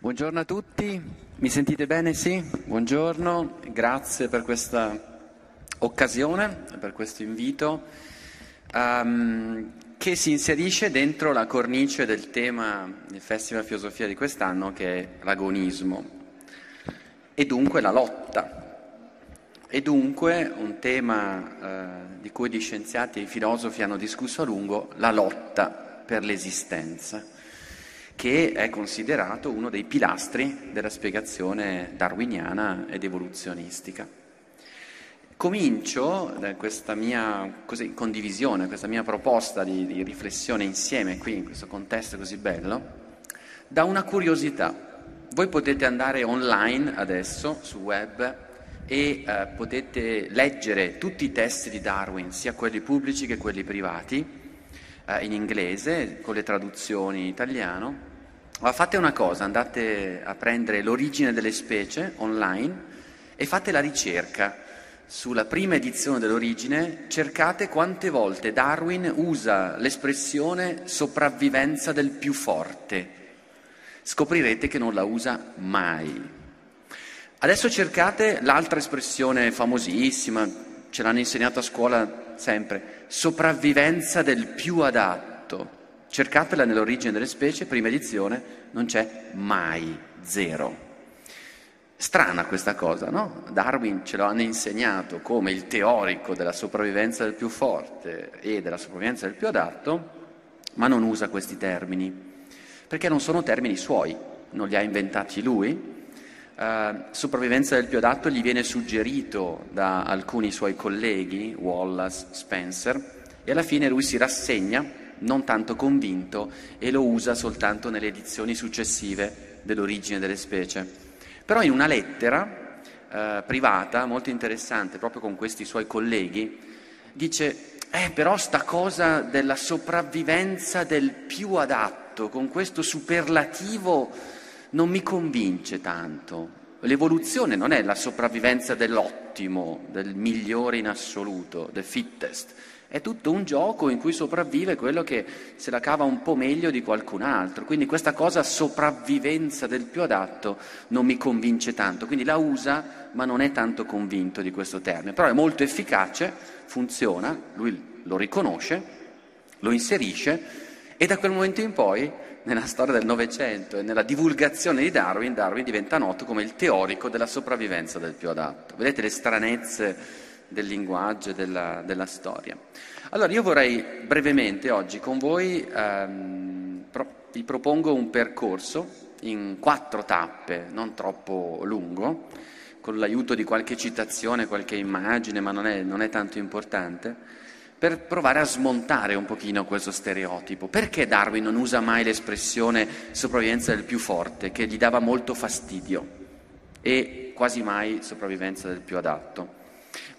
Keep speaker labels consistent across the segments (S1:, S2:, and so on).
S1: Buongiorno a tutti, mi sentite bene? Sì? Buongiorno, grazie per questa occasione, per questo invito um, che si inserisce dentro la cornice del tema del Festival Filosofia di quest'anno che è l'agonismo e dunque la lotta. E dunque un tema uh, di cui gli scienziati e i filosofi hanno discusso a lungo, la lotta per l'esistenza che è considerato uno dei pilastri della spiegazione darwiniana ed evoluzionistica. Comincio questa mia così, condivisione, questa mia proposta di, di riflessione insieme qui in questo contesto così bello, da una curiosità. Voi potete andare online adesso sul web e eh, potete leggere tutti i testi di Darwin, sia quelli pubblici che quelli privati, eh, in inglese, con le traduzioni in italiano. Ma fate una cosa, andate a prendere l'origine delle specie online e fate la ricerca sulla prima edizione dell'origine, cercate quante volte Darwin usa l'espressione sopravvivenza del più forte. Scoprirete che non la usa mai. Adesso cercate l'altra espressione famosissima, ce l'hanno insegnato a scuola sempre, sopravvivenza del più adatto. Cercatela nell'origine delle specie, prima edizione, non c'è mai, zero. Strana questa cosa, no? Darwin ce lo hanno insegnato come il teorico della sopravvivenza del più forte e della sopravvivenza del più adatto, ma non usa questi termini, perché non sono termini suoi, non li ha inventati lui. Uh, sopravvivenza del più adatto gli viene suggerito da alcuni suoi colleghi, Wallace, Spencer, e alla fine lui si rassegna non tanto convinto e lo usa soltanto nelle edizioni successive dell'origine delle specie. Però in una lettera eh, privata, molto interessante, proprio con questi suoi colleghi, dice, eh però sta cosa della sopravvivenza del più adatto, con questo superlativo non mi convince tanto. L'evoluzione non è la sopravvivenza dell'ottimo, del migliore in assoluto, del fittest, è tutto un gioco in cui sopravvive quello che se la cava un po' meglio di qualcun altro. Quindi questa cosa sopravvivenza del più adatto non mi convince tanto. Quindi la usa, ma non è tanto convinto di questo termine. Però è molto efficace, funziona, lui lo riconosce, lo inserisce e da quel momento in poi, nella storia del Novecento e nella divulgazione di Darwin, Darwin diventa noto come il teorico della sopravvivenza del più adatto. Vedete le stranezze del linguaggio e della, della, storia. Allora io vorrei brevemente oggi con voi, ehm, pro, vi propongo un percorso in quattro tappe, non troppo lungo, con l'aiuto di qualche citazione, qualche immagine, ma non è, non è tanto importante, per provare a smontare un pochino questo stereotipo. Perché Darwin non usa mai l'espressione sopravvivenza del più forte, che gli dava molto fastidio, e quasi mai sopravvivenza del più adatto?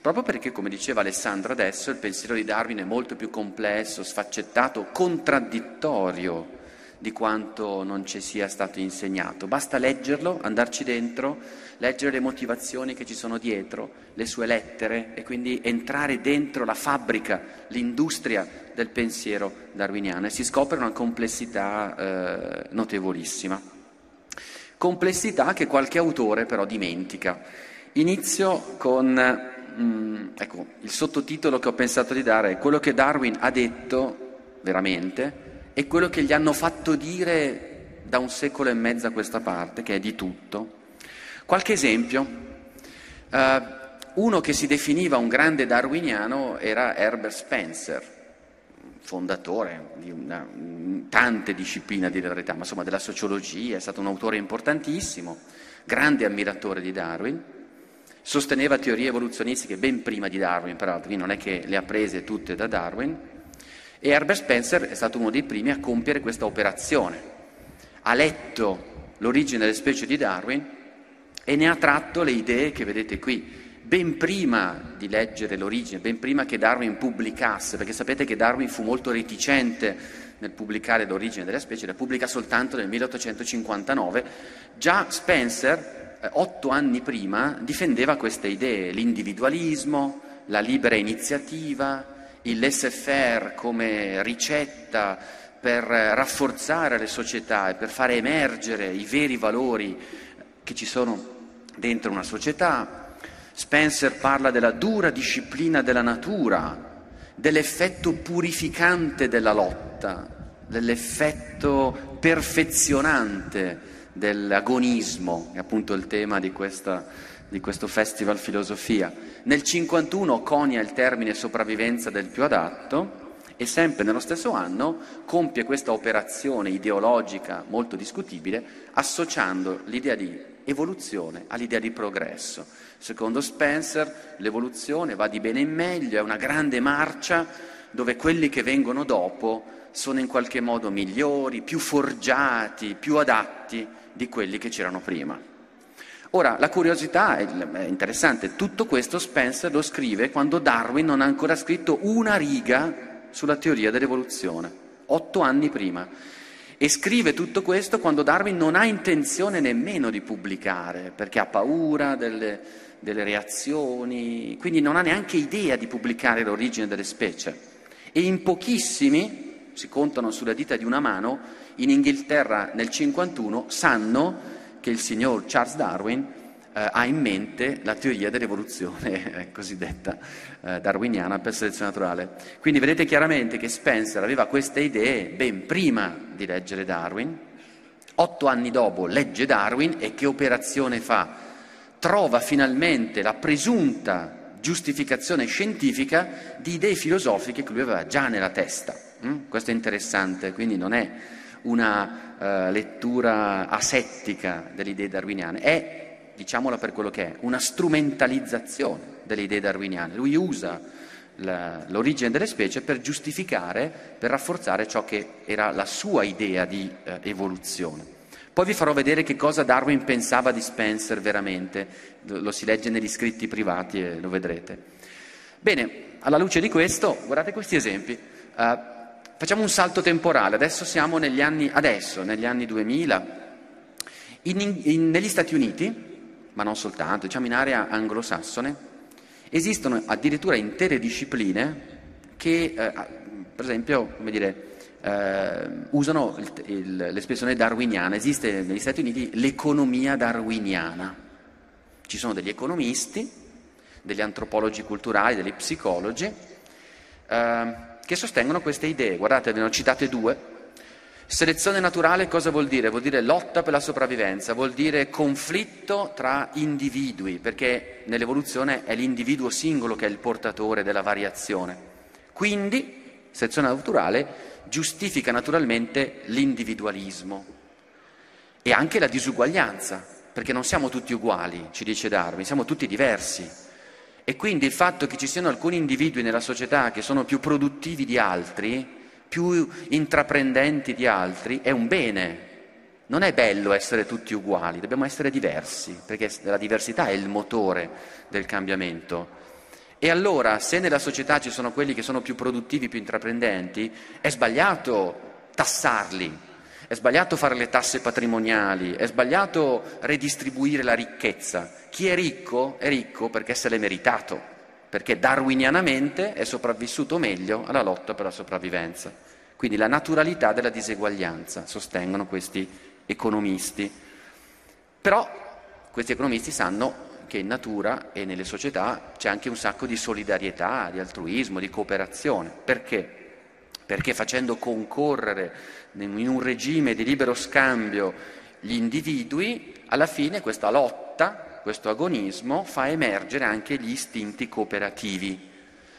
S1: Proprio perché, come diceva Alessandro adesso, il pensiero di Darwin è molto più complesso, sfaccettato, contraddittorio di quanto non ci sia stato insegnato. Basta leggerlo, andarci dentro, leggere le motivazioni che ci sono dietro, le sue lettere e quindi entrare dentro la fabbrica, l'industria del pensiero darwiniano e si scopre una complessità eh, notevolissima. Complessità che qualche autore però dimentica. Inizio con mm, ecco, il sottotitolo che ho pensato di dare è quello che Darwin ha detto veramente e quello che gli hanno fatto dire da un secolo e mezzo a questa parte, che è di tutto. Qualche esempio. Uh, uno che si definiva un grande darwiniano era Herbert Spencer, fondatore di una, tante discipline di verità, ma insomma della sociologia, è stato un autore importantissimo, grande ammiratore di Darwin sosteneva teorie evoluzionistiche ben prima di Darwin, peraltro, quindi non è che le ha prese tutte da Darwin, e Herbert Spencer è stato uno dei primi a compiere questa operazione. Ha letto l'origine delle specie di Darwin e ne ha tratto le idee che vedete qui, ben prima di leggere l'origine, ben prima che Darwin pubblicasse, perché sapete che Darwin fu molto reticente nel pubblicare l'origine delle specie, la pubblica soltanto nel 1859, già Spencer eh, otto anni prima difendeva queste idee, l'individualismo, la libera iniziativa, il laissez-faire come ricetta per rafforzare le società e per fare emergere i veri valori che ci sono dentro una società. Spencer parla della dura disciplina della natura, dell'effetto purificante della lotta, dell'effetto perfezionante dell'agonismo, è appunto il tema di, questa, di questo festival filosofia. Nel 51 conia il termine sopravvivenza del più adatto e sempre nello stesso anno compie questa operazione ideologica molto discutibile associando l'idea di evoluzione all'idea di progresso. Secondo Spencer l'evoluzione va di bene in meglio, è una grande marcia dove quelli che vengono dopo sono in qualche modo migliori, più forgiati, più adatti di quelli che c'erano prima. Ora, la curiosità è interessante, tutto questo Spencer lo scrive quando Darwin non ha ancora scritto una riga sulla teoria dell'evoluzione, otto anni prima. E scrive tutto questo quando Darwin non ha intenzione nemmeno di pubblicare, perché ha paura delle, delle reazioni, quindi non ha neanche idea di pubblicare l'origine delle specie. E in pochissimi, si contano sulla dita di una mano, in Inghilterra nel 1951 sanno che il signor Charles Darwin eh, ha in mente la teoria dell'evoluzione eh, cosiddetta eh, darwiniana per selezione naturale. Quindi vedete chiaramente che Spencer aveva queste idee ben prima di leggere Darwin, otto anni dopo legge Darwin e che operazione fa? Trova finalmente la presunta giustificazione scientifica di idee filosofiche che lui aveva già nella testa. Mm? Questo è interessante, quindi non è una uh, lettura asettica delle idee darwiniane, è, diciamola per quello che è, una strumentalizzazione delle idee darwiniane. Lui usa la, l'origine delle specie per giustificare, per rafforzare ciò che era la sua idea di uh, evoluzione. Poi vi farò vedere che cosa Darwin pensava di Spencer veramente, lo si legge negli scritti privati e lo vedrete. Bene, alla luce di questo, guardate questi esempi. Uh, facciamo un salto temporale, adesso siamo negli anni, adesso, negli anni 2000. In, in, negli Stati Uniti, ma non soltanto, diciamo in area anglosassone, esistono addirittura intere discipline che, eh, per esempio, come dire, eh, usano il, il, l'espressione darwiniana. Esiste negli Stati Uniti l'economia darwiniana. Ci sono degli economisti, degli antropologi culturali, degli psicologi eh, che sostengono queste idee. Guardate, ve ne ho citate due. Selezione naturale cosa vuol dire? Vuol dire lotta per la sopravvivenza, vuol dire conflitto tra individui, perché nell'evoluzione è l'individuo singolo che è il portatore della variazione. Quindi, selezione naturale giustifica naturalmente l'individualismo e anche la disuguaglianza, perché non siamo tutti uguali, ci dice Darwin, siamo tutti diversi. E quindi il fatto che ci siano alcuni individui nella società che sono più produttivi di altri, più intraprendenti di altri, è un bene. Non è bello essere tutti uguali, dobbiamo essere diversi, perché la diversità è il motore del cambiamento. E allora, se nella società ci sono quelli che sono più produttivi, più intraprendenti, è sbagliato tassarli, è sbagliato fare le tasse patrimoniali, è sbagliato redistribuire la ricchezza. Chi è ricco è ricco perché se l'è meritato, perché darwinianamente è sopravvissuto meglio alla lotta per la sopravvivenza. Quindi la naturalità della diseguaglianza, sostengono questi economisti. Però questi economisti sanno che in natura e nelle società c'è anche un sacco di solidarietà, di altruismo, di cooperazione. Perché? Perché facendo concorrere in un regime di libero scambio gli individui, alla fine questa lotta, questo agonismo fa emergere anche gli istinti cooperativi.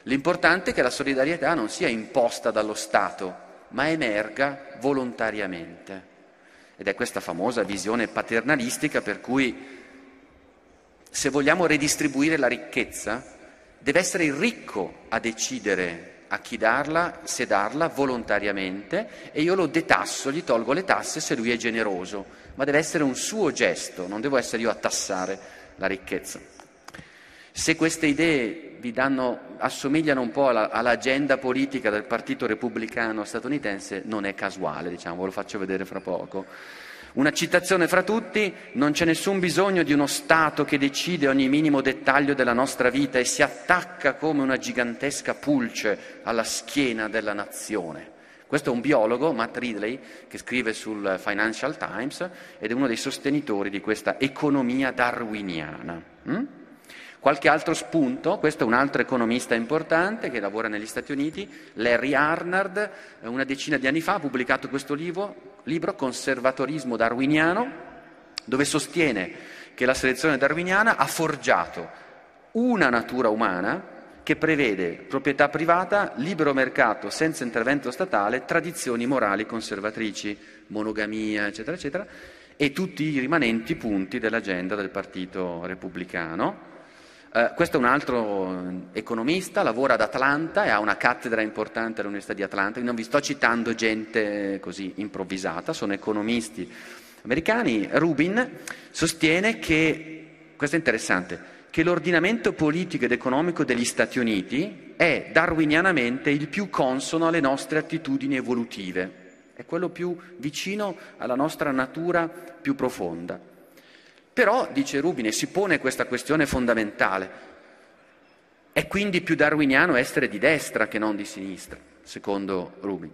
S1: L'importante è che la solidarietà non sia imposta dallo Stato, ma emerga volontariamente. Ed è questa famosa visione paternalistica per cui se vogliamo redistribuire la ricchezza, deve essere il ricco a decidere a chi darla, se darla volontariamente e io lo detasso, gli tolgo le tasse se lui è generoso, ma deve essere un suo gesto, non devo essere io a tassare la ricchezza. Se queste idee vi danno, assomigliano un po' alla, all'agenda politica del Partito Repubblicano statunitense, non è casuale, diciamo, ve lo faccio vedere fra poco. Una citazione fra tutti, non c'è nessun bisogno di uno Stato che decide ogni minimo dettaglio della nostra vita e si attacca come una gigantesca pulce alla schiena della nazione. Questo è un biologo, Matt Ridley, che scrive sul Financial Times ed è uno dei sostenitori di questa economia darwiniana. Mm? Qualche altro spunto, questo è un altro economista importante che lavora negli Stati Uniti, Larry Arnard, una decina di anni fa ha pubblicato questo libro, libro Conservatorismo darwiniano, dove sostiene che la selezione darwiniana ha forgiato una natura umana che prevede proprietà privata, libero mercato senza intervento statale, tradizioni morali conservatrici, monogamia, eccetera, eccetera, e tutti i rimanenti punti dell'agenda del Partito Repubblicano. Eh, questo è un altro economista, lavora ad Atlanta e ha una cattedra importante all'Università di Atlanta. Non vi sto citando gente così improvvisata, sono economisti americani. Rubin sostiene che, questo è interessante, che l'ordinamento politico ed economico degli Stati Uniti è darwinianamente il più consono alle nostre attitudini evolutive, è quello più vicino alla nostra natura più profonda. Però, dice Rubine, si pone questa questione fondamentale. È quindi più darwiniano essere di destra che non di sinistra, secondo Rubin.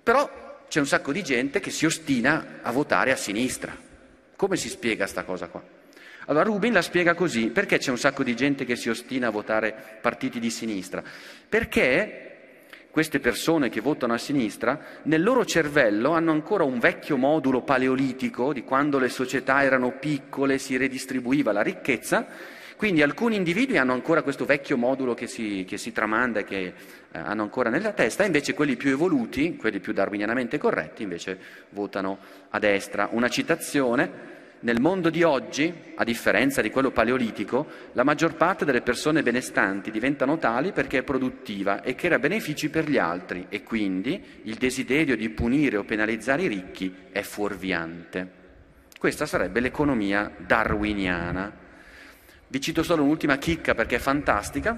S1: Però c'è un sacco di gente che si ostina a votare a sinistra. Come si spiega questa cosa qua? Allora Rubin la spiega così, perché c'è un sacco di gente che si ostina a votare partiti di sinistra? Perché queste persone che votano a sinistra, nel loro cervello hanno ancora un vecchio modulo paleolitico di quando le società erano piccole, si redistribuiva la ricchezza, quindi alcuni individui hanno ancora questo vecchio modulo che si, che si tramanda e che eh, hanno ancora nella testa, invece quelli più evoluti, quelli più darwinianamente corretti, invece votano a destra. Una citazione nel mondo di oggi, a differenza di quello paleolitico, la maggior parte delle persone benestanti diventano tali perché è produttiva e crea benefici per gli altri e quindi il desiderio di punire o penalizzare i ricchi è fuorviante. Questa sarebbe l'economia darwiniana. Vi cito solo un'ultima chicca perché è fantastica,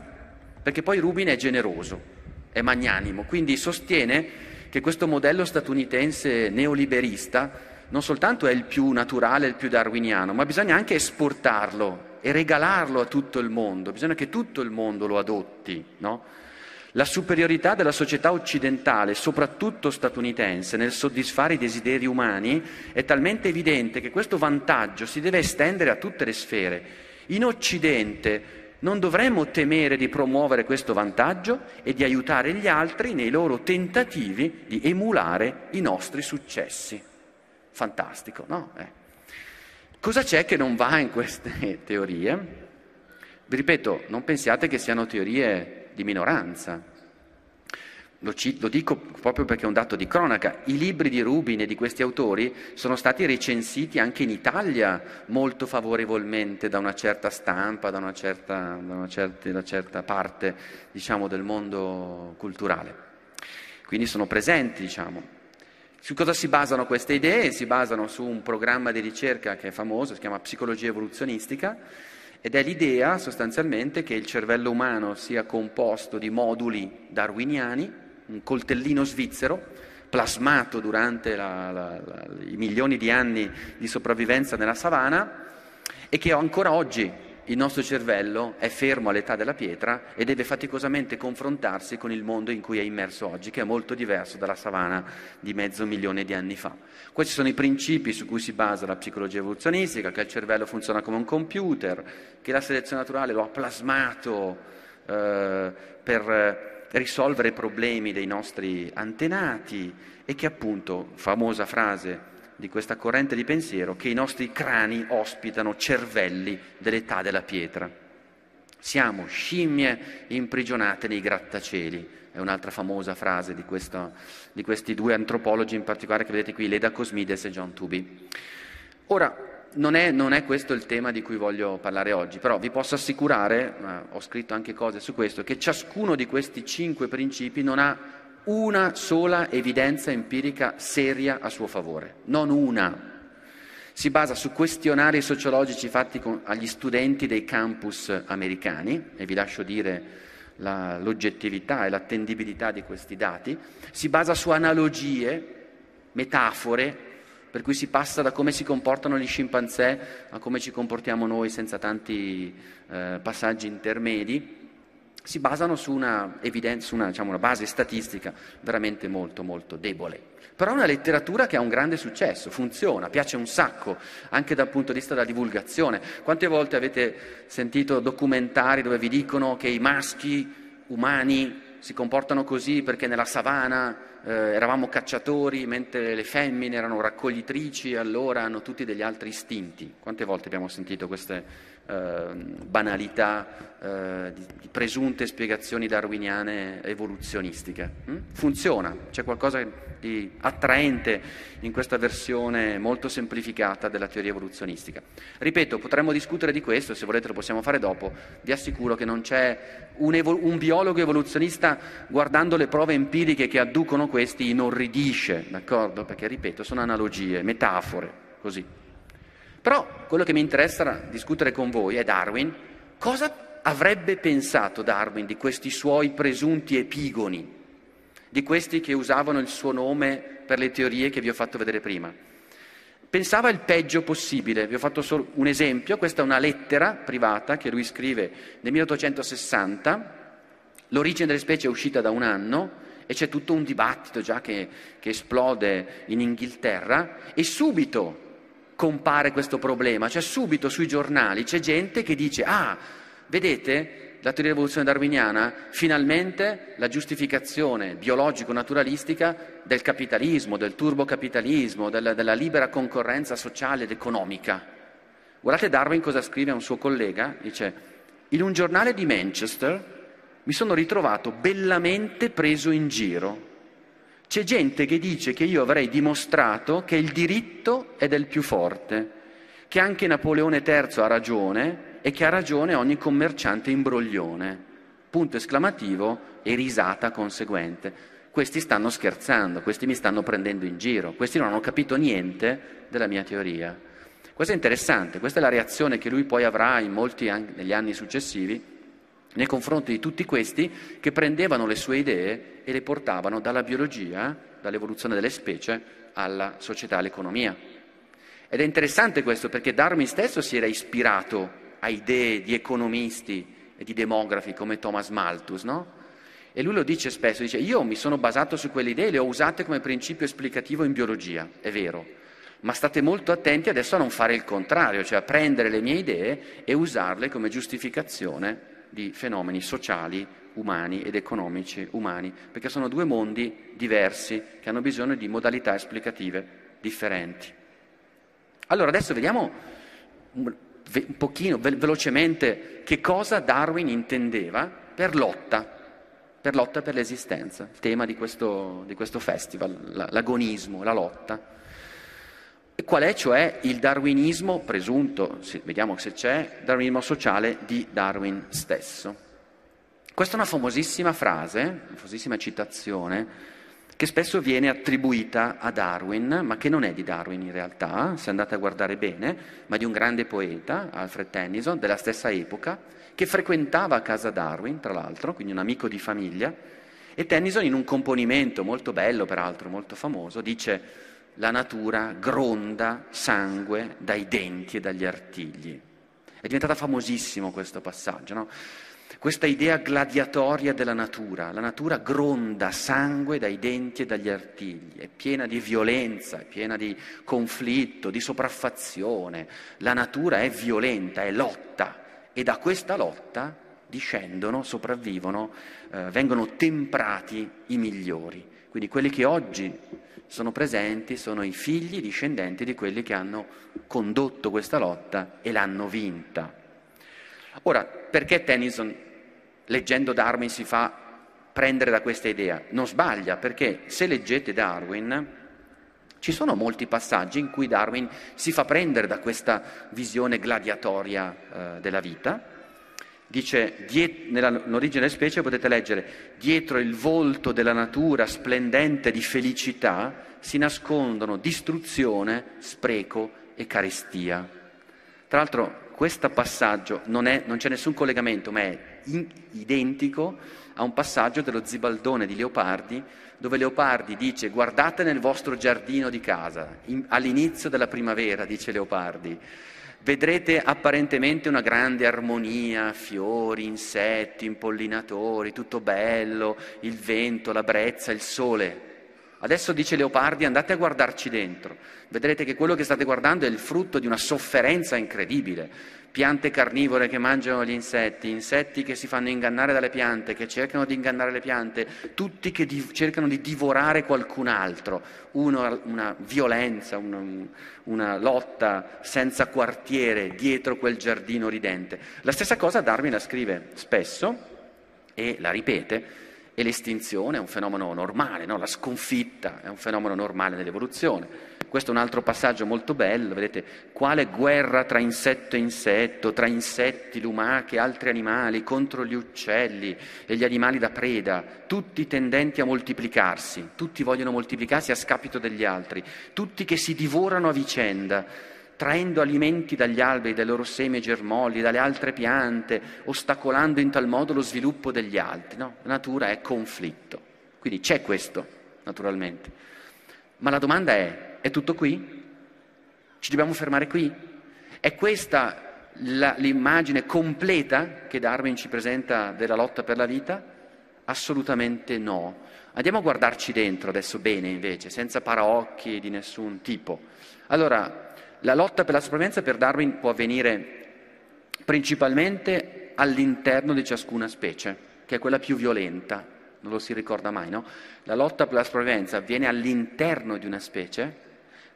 S1: perché poi Rubin è generoso, è magnanimo, quindi sostiene che questo modello statunitense neoliberista non soltanto è il più naturale, il più darwiniano, ma bisogna anche esportarlo e regalarlo a tutto il mondo, bisogna che tutto il mondo lo adotti. No? La superiorità della società occidentale, soprattutto statunitense, nel soddisfare i desideri umani è talmente evidente che questo vantaggio si deve estendere a tutte le sfere. In Occidente non dovremmo temere di promuovere questo vantaggio e di aiutare gli altri nei loro tentativi di emulare i nostri successi fantastico, no? Eh. Cosa c'è che non va in queste teorie? Vi ripeto, non pensiate che siano teorie di minoranza. Lo, ci, lo, dico proprio perché è un dato di cronaca. I libri di Rubin e di questi autori sono stati recensiti anche in Italia molto favorevolmente da una certa stampa, da una certa, da una certa, da una certa parte diciamo, del mondo culturale. Quindi sono presenti, diciamo. Su cosa si basano queste idee? Si basano su un programma di ricerca che è famoso, si chiama psicologia evoluzionistica, ed è l'idea sostanzialmente che il cervello umano sia composto di moduli darwiniani, un coltellino svizzero, plasmato durante la, la, la, i milioni di anni di sopravvivenza nella savana e che ancora oggi il nostro cervello è fermo all'età della pietra e deve faticosamente confrontarsi con il mondo in cui è immerso oggi, che è molto diverso dalla savana di mezzo milione di anni fa. Questi sono i principi su cui si basa la psicologia evoluzionistica, che il cervello funziona come un computer, che la selezione naturale lo ha plasmato eh, per risolvere i problemi dei nostri antenati e che appunto, famosa frase, di questa corrente di pensiero che i nostri crani ospitano cervelli dell'età della pietra. Siamo scimmie imprigionate nei grattacieli, è un'altra famosa frase di, questo, di questi due antropologi in particolare che vedete qui, Leda Cosmides e John Tubi. Ora, non è, non è, questo il tema di cui voglio parlare oggi, però vi posso assicurare, ho scritto anche cose su questo, che ciascuno di questi cinque principi non ha una sola evidenza empirica seria a suo favore, non una. Si basa su questionari sociologici fatti con, agli studenti dei campus americani, e vi lascio dire la, l'oggettività e l'attendibilità di questi dati, si basa su analogie, metafore, per cui si passa da come si comportano gli scimpanzé a come ci comportiamo noi senza tanti eh, passaggi intermedi si basano su una, evidenza, una, diciamo, una base statistica veramente molto molto debole. Però è una letteratura che ha un grande successo, funziona, piace un sacco, anche dal punto di vista della divulgazione. Quante volte avete sentito documentari dove vi dicono che i maschi umani si comportano così perché nella savana eh, eravamo cacciatori, mentre le femmine erano raccoglitrici e allora hanno tutti degli altri istinti. Quante volte abbiamo sentito queste eh, banalità, eh, di, di, presunte spiegazioni darwiniane evoluzionistiche. Mm? Funziona, c'è qualcosa di attraente in questa versione molto semplificata della teoria evoluzionistica. Ripeto, potremmo discutere di questo, se volete lo possiamo fare dopo, vi assicuro che non c'è un, evol- un biologo evoluzionista guardando le prove empiriche che adducono questi inorridisce, d'accordo? Perché, ripeto, sono analogie, metafore, così. Però quello che mi interessa discutere con voi è Darwin. Cosa avrebbe pensato Darwin di questi suoi presunti epigoni, di questi che usavano il suo nome per le teorie che vi ho fatto vedere prima? Pensava il peggio possibile, vi ho fatto solo un esempio, questa è una lettera privata che lui scrive nel 1860, l'origine delle specie è uscita da un anno e c'è tutto un dibattito già che, che esplode in Inghilterra. E subito compare questo problema, cioè subito sui giornali c'è gente che dice ah, vedete, la teoria dell'evoluzione darwiniana, finalmente la giustificazione biologico-naturalistica del capitalismo, del turbocapitalismo, della, della libera concorrenza sociale ed economica. Guardate Darwin cosa scrive a un suo collega, dice, in un giornale di Manchester mi sono ritrovato bellamente preso in giro c'è gente che dice che io avrei dimostrato che il diritto è del più forte, che anche Napoleone III ha ragione e che ha ragione ogni commerciante imbroglione. Punto esclamativo e risata conseguente. Questi stanno scherzando, questi mi stanno prendendo in giro, questi non hanno capito niente della mia teoria. Questo è interessante, questa è la reazione che lui poi avrà in molti anni, negli anni successivi nei confronti di tutti questi che prendevano le sue idee e le portavano dalla biologia, dall'evoluzione delle specie, alla società, all'economia. Ed è interessante questo perché Darwin stesso si era ispirato a idee di economisti e di demografi come Thomas Malthus, no? E lui lo dice spesso, dice io mi sono basato su quelle idee, le ho usate come principio esplicativo in biologia, è vero, ma state molto attenti adesso a non fare il contrario, cioè a prendere le mie idee e usarle come giustificazione di fenomeni sociali, umani ed economici umani, perché sono due mondi diversi che hanno bisogno di modalità esplicative differenti. Allora adesso vediamo un pochino, velocemente, che cosa Darwin intendeva per lotta, per lotta per l'esistenza, il tema di questo, di questo festival, l'agonismo, la lotta. Qual è cioè il darwinismo presunto, vediamo se c'è, darwinismo sociale di Darwin stesso? Questa è una famosissima frase, una famosissima citazione, che spesso viene attribuita a Darwin, ma che non è di Darwin in realtà, se andate a guardare bene, ma di un grande poeta, Alfred Tennyson, della stessa epoca, che frequentava casa Darwin, tra l'altro, quindi un amico di famiglia, e Tennyson in un componimento molto bello, peraltro molto famoso, dice la natura gronda sangue dai denti e dagli artigli. È diventata famosissimo questo passaggio, no? Questa idea gladiatoria della natura, la natura gronda sangue dai denti e dagli artigli, è piena di violenza, è piena di conflitto, di sopraffazione, la natura è violenta, è lotta e da questa lotta discendono, sopravvivono, eh, vengono temprati i migliori. Quindi quelli che oggi sono presenti sono i figli discendenti di quelli che hanno condotto questa lotta e l'hanno vinta. Ora, perché Tennyson, leggendo Darwin, si fa prendere da questa idea? Non sbaglia, perché se leggete Darwin, ci sono molti passaggi in cui Darwin si fa prendere da questa visione gladiatoria eh, della vita, Dice, diet- nell'origine delle specie potete leggere, dietro il volto della natura splendente di felicità si nascondono distruzione, spreco e carestia. Tra l'altro questo passaggio non, è, non c'è nessun collegamento, ma è in, identico a un passaggio dello Zibaldone di Leopardi, dove Leopardi dice guardate nel vostro giardino di casa, in, all'inizio della primavera, dice Leopardi, Vedrete apparentemente una grande armonia, fiori, insetti, impollinatori, tutto bello, il vento, la brezza, il sole. Adesso dice Leopardi andate a guardarci dentro, vedrete che quello che state guardando è il frutto di una sofferenza incredibile. Piante carnivore che mangiano gli insetti, insetti che si fanno ingannare dalle piante, che cercano di ingannare le piante, tutti che di- cercano di divorare qualcun altro, Uno, una violenza, una, una lotta senza quartiere dietro quel giardino ridente. La stessa cosa Darwin la scrive spesso e la ripete e l'estinzione è un fenomeno normale, no? la sconfitta è un fenomeno normale Questo è un altro passaggio molto bello, vedete, quale guerra tra insetto e insetto, tra insetti, lumache altri animali, contro gli uccelli e gli animali da preda, tutti tendenti a moltiplicarsi, tutti vogliono moltiplicarsi a scapito degli altri, tutti che si divorano a vicenda traendo alimenti dagli alberi, dai loro semi e germogli, dalle altre piante, ostacolando in tal modo lo sviluppo degli altri. No? La natura è conflitto. Quindi c'è questo, naturalmente. Ma la domanda è, è tutto qui? Ci dobbiamo fermare qui? È questa la, l'immagine completa che Darwin ci presenta della lotta per la vita? Assolutamente no. Andiamo a guardarci dentro adesso bene invece, senza paraocchi di nessun tipo. Allora, la lotta per la sopravvivenza per Darwin può avvenire principalmente all'interno di ciascuna specie, che è quella più violenta, non lo si ricorda mai, no? La lotta per la sopravvivenza avviene all'interno di una specie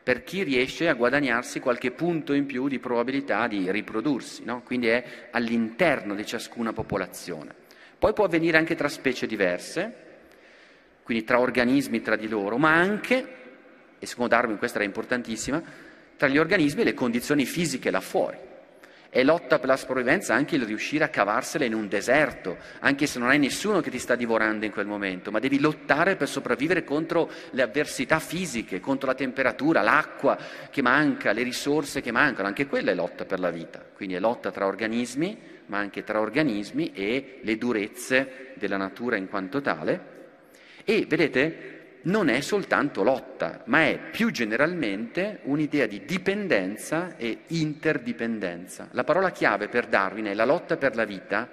S1: per chi riesce a guadagnarsi qualche punto in più di probabilità di riprodursi, no? quindi è all'interno di ciascuna popolazione. Poi può avvenire anche tra specie diverse, quindi tra organismi tra di loro, ma anche, e secondo Darwin questa era importantissima, tra gli organismi e le condizioni fisiche là fuori. È lotta per la sopravvivenza anche il riuscire a cavarsela in un deserto, anche se non hai nessuno che ti sta divorando in quel momento, ma devi lottare per sopravvivere contro le avversità fisiche, contro la temperatura, l'acqua che manca, le risorse che mancano, anche quella è lotta per la vita. Quindi è lotta tra organismi, ma anche tra organismi e le durezze della natura in quanto tale. E vedete, non è soltanto lotta, ma è più generalmente un'idea di dipendenza e interdipendenza. La parola chiave per Darwin è la lotta per la vita.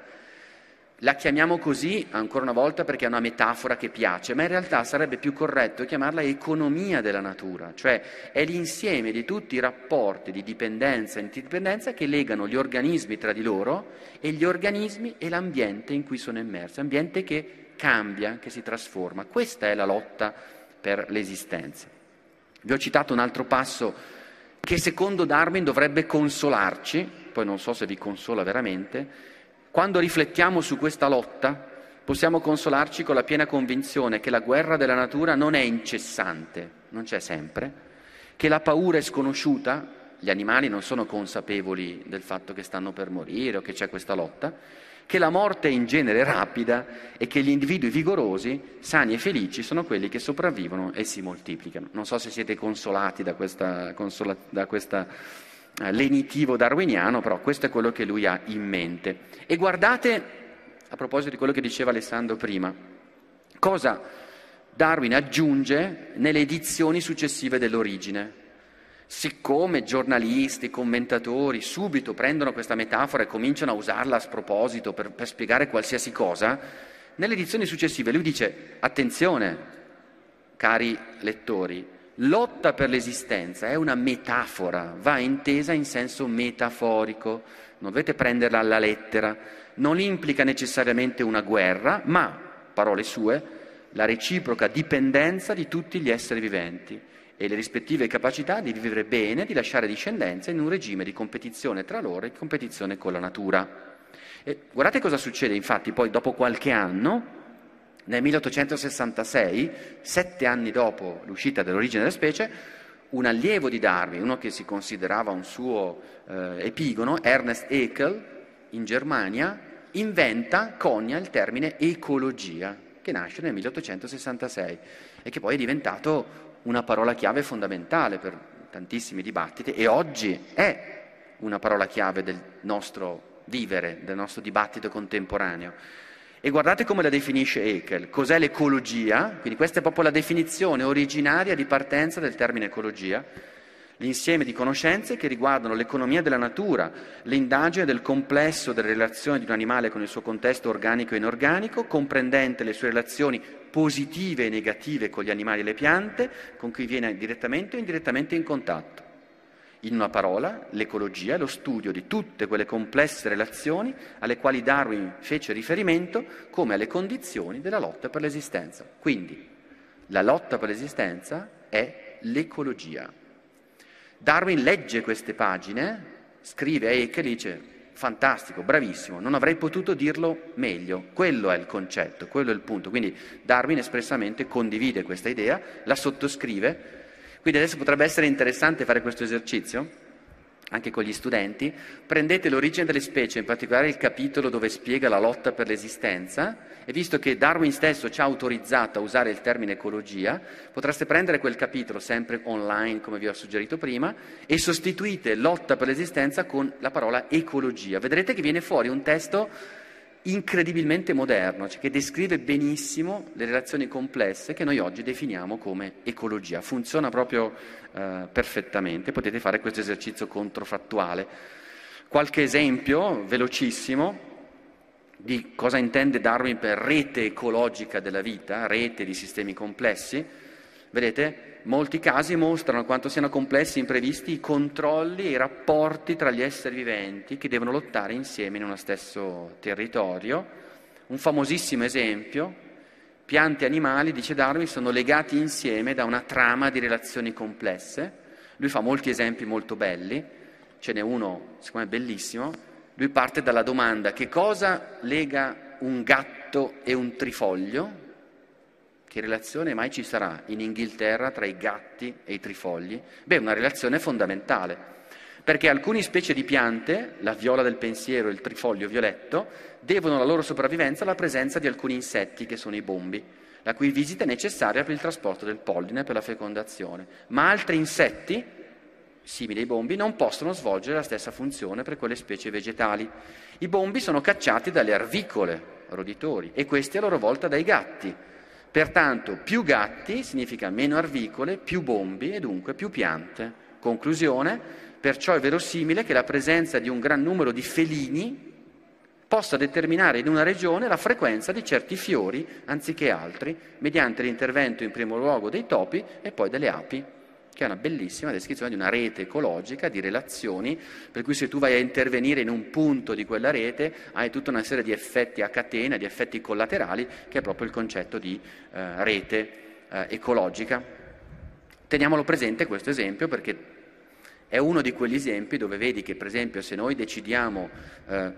S1: La chiamiamo così ancora una volta perché è una metafora che piace, ma in realtà sarebbe più corretto chiamarla economia della natura, cioè è l'insieme di tutti i rapporti di dipendenza e interdipendenza che legano gli organismi tra di loro e gli organismi e l'ambiente in cui sono immersi, ambiente che cambia, che si trasforma. Questa è la lotta per l'esistenza. Vi ho citato un altro passo che secondo Darwin dovrebbe consolarci, poi non so se vi consola veramente, quando riflettiamo su questa lotta possiamo consolarci con la piena convinzione che la guerra della natura non è incessante, non c'è sempre, che la paura è sconosciuta, gli animali non sono consapevoli del fatto che stanno per morire o che c'è questa lotta, che la morte è in genere rapida e che gli individui vigorosi, sani e felici sono quelli che sopravvivono e si moltiplicano. Non so se siete consolati da questo uh, lenitivo darwiniano, però questo è quello che lui ha in mente. E guardate, a proposito di quello che diceva Alessandro prima, cosa Darwin aggiunge nelle edizioni successive dell'origine. Siccome giornalisti, commentatori subito prendono questa metafora e cominciano a usarla a sproposito per, per spiegare qualsiasi cosa, nelle edizioni successive lui dice attenzione, cari lettori, lotta per l'esistenza è una metafora, va intesa in senso metaforico, non dovete prenderla alla lettera, non implica necessariamente una guerra, ma, parole sue, la reciproca dipendenza di tutti gli esseri viventi e le rispettive capacità di vivere bene, di lasciare discendenza in un regime di competizione tra loro e competizione con la natura. E guardate cosa succede infatti poi dopo qualche anno, nel 1866, sette anni dopo l'uscita dell'origine della specie, un allievo di Darwin, uno che si considerava un suo eh, epigono, Ernest Haeckel, in Germania, inventa, conia il termine ecologia, che nasce nel 1866 e che poi è diventato una parola chiave fondamentale per tantissimi dibattiti e oggi è una parola chiave del nostro vivere, del nostro dibattito contemporaneo. E guardate come la definisce Haeckel. Cos'è l'ecologia? Quindi questa è proprio la definizione originaria di partenza del termine ecologia. l'insieme di conoscenze che riguardano l'economia della natura, l'indagine del complesso delle relazioni di un animale con il suo contesto organico e inorganico, comprendente le sue relazioni positive e negative con gli animali e le piante, con cui viene direttamente o indirettamente in contatto. In una parola, l'ecologia è lo studio di tutte quelle complesse relazioni alle quali Darwin fece riferimento come alle condizioni della lotta per l'esistenza. Quindi, la lotta per l'esistenza è l'ecologia. Darwin legge queste pagine, scrive a Ecke e dice fantastico, bravissimo, non avrei potuto dirlo meglio, quello è il concetto, quello è il punto. Quindi Darwin espressamente condivide questa idea, la sottoscrive. Quindi adesso potrebbe essere interessante fare questo esercizio anche con gli studenti, prendete l'origine delle specie, in particolare il capitolo dove spiega la lotta per l'esistenza, e visto che Darwin stesso ci ha autorizzato a usare il termine ecologia, potreste prendere quel capitolo, sempre online come vi ho suggerito prima, e sostituite lotta per l'esistenza con la parola ecologia. Vedrete che viene fuori un testo incredibilmente moderno, cioè che descrive benissimo le relazioni complesse che noi oggi definiamo come ecologia. Funziona proprio eh, perfettamente, potete fare questo esercizio controfattuale. Qualche esempio velocissimo di cosa intende Darwin per rete ecologica della vita, rete di sistemi complessi. Vedete, molti casi mostrano quanto siano complessi e imprevisti i controlli e i rapporti tra gli esseri viventi che devono lottare insieme in uno stesso territorio. Un famosissimo esempio, piante e animali, dice Darwin, sono legati insieme da una trama di relazioni complesse. Lui fa molti esempi molto belli, ce n'è uno, secondo me, bellissimo. Lui parte dalla domanda che cosa lega un gatto e un trifoglio? Che relazione mai ci sarà in Inghilterra tra i gatti e i trifogli? Beh, una relazione fondamentale, perché alcune specie di piante, la viola del pensiero e il trifoglio violetto, devono la loro sopravvivenza alla presenza di alcuni insetti che sono i bombi, la cui visita è necessaria per il trasporto del polline e per la fecondazione. Ma altri insetti, simili ai bombi, non possono svolgere la stessa funzione per quelle specie vegetali. I bombi sono cacciati dalle arvicole, roditori, e questi a loro volta dai gatti Pertanto più gatti significa meno arvicole, più bombi e dunque più piante. Conclusione, perciò è verosimile che la presenza di un gran numero di felini possa determinare in una regione la frequenza di certi fiori anziché altri, mediante l'intervento in primo luogo dei topi e poi delle api che è una bellissima descrizione di una rete ecologica di relazioni, per cui se tu vai a intervenire in un punto di quella rete hai tutta una serie di effetti a catena, di effetti collaterali, che è proprio il concetto di eh, rete eh, ecologica. Teniamolo presente questo esempio perché è uno di quegli esempi dove vedi che, per esempio, se noi decidiamo eh,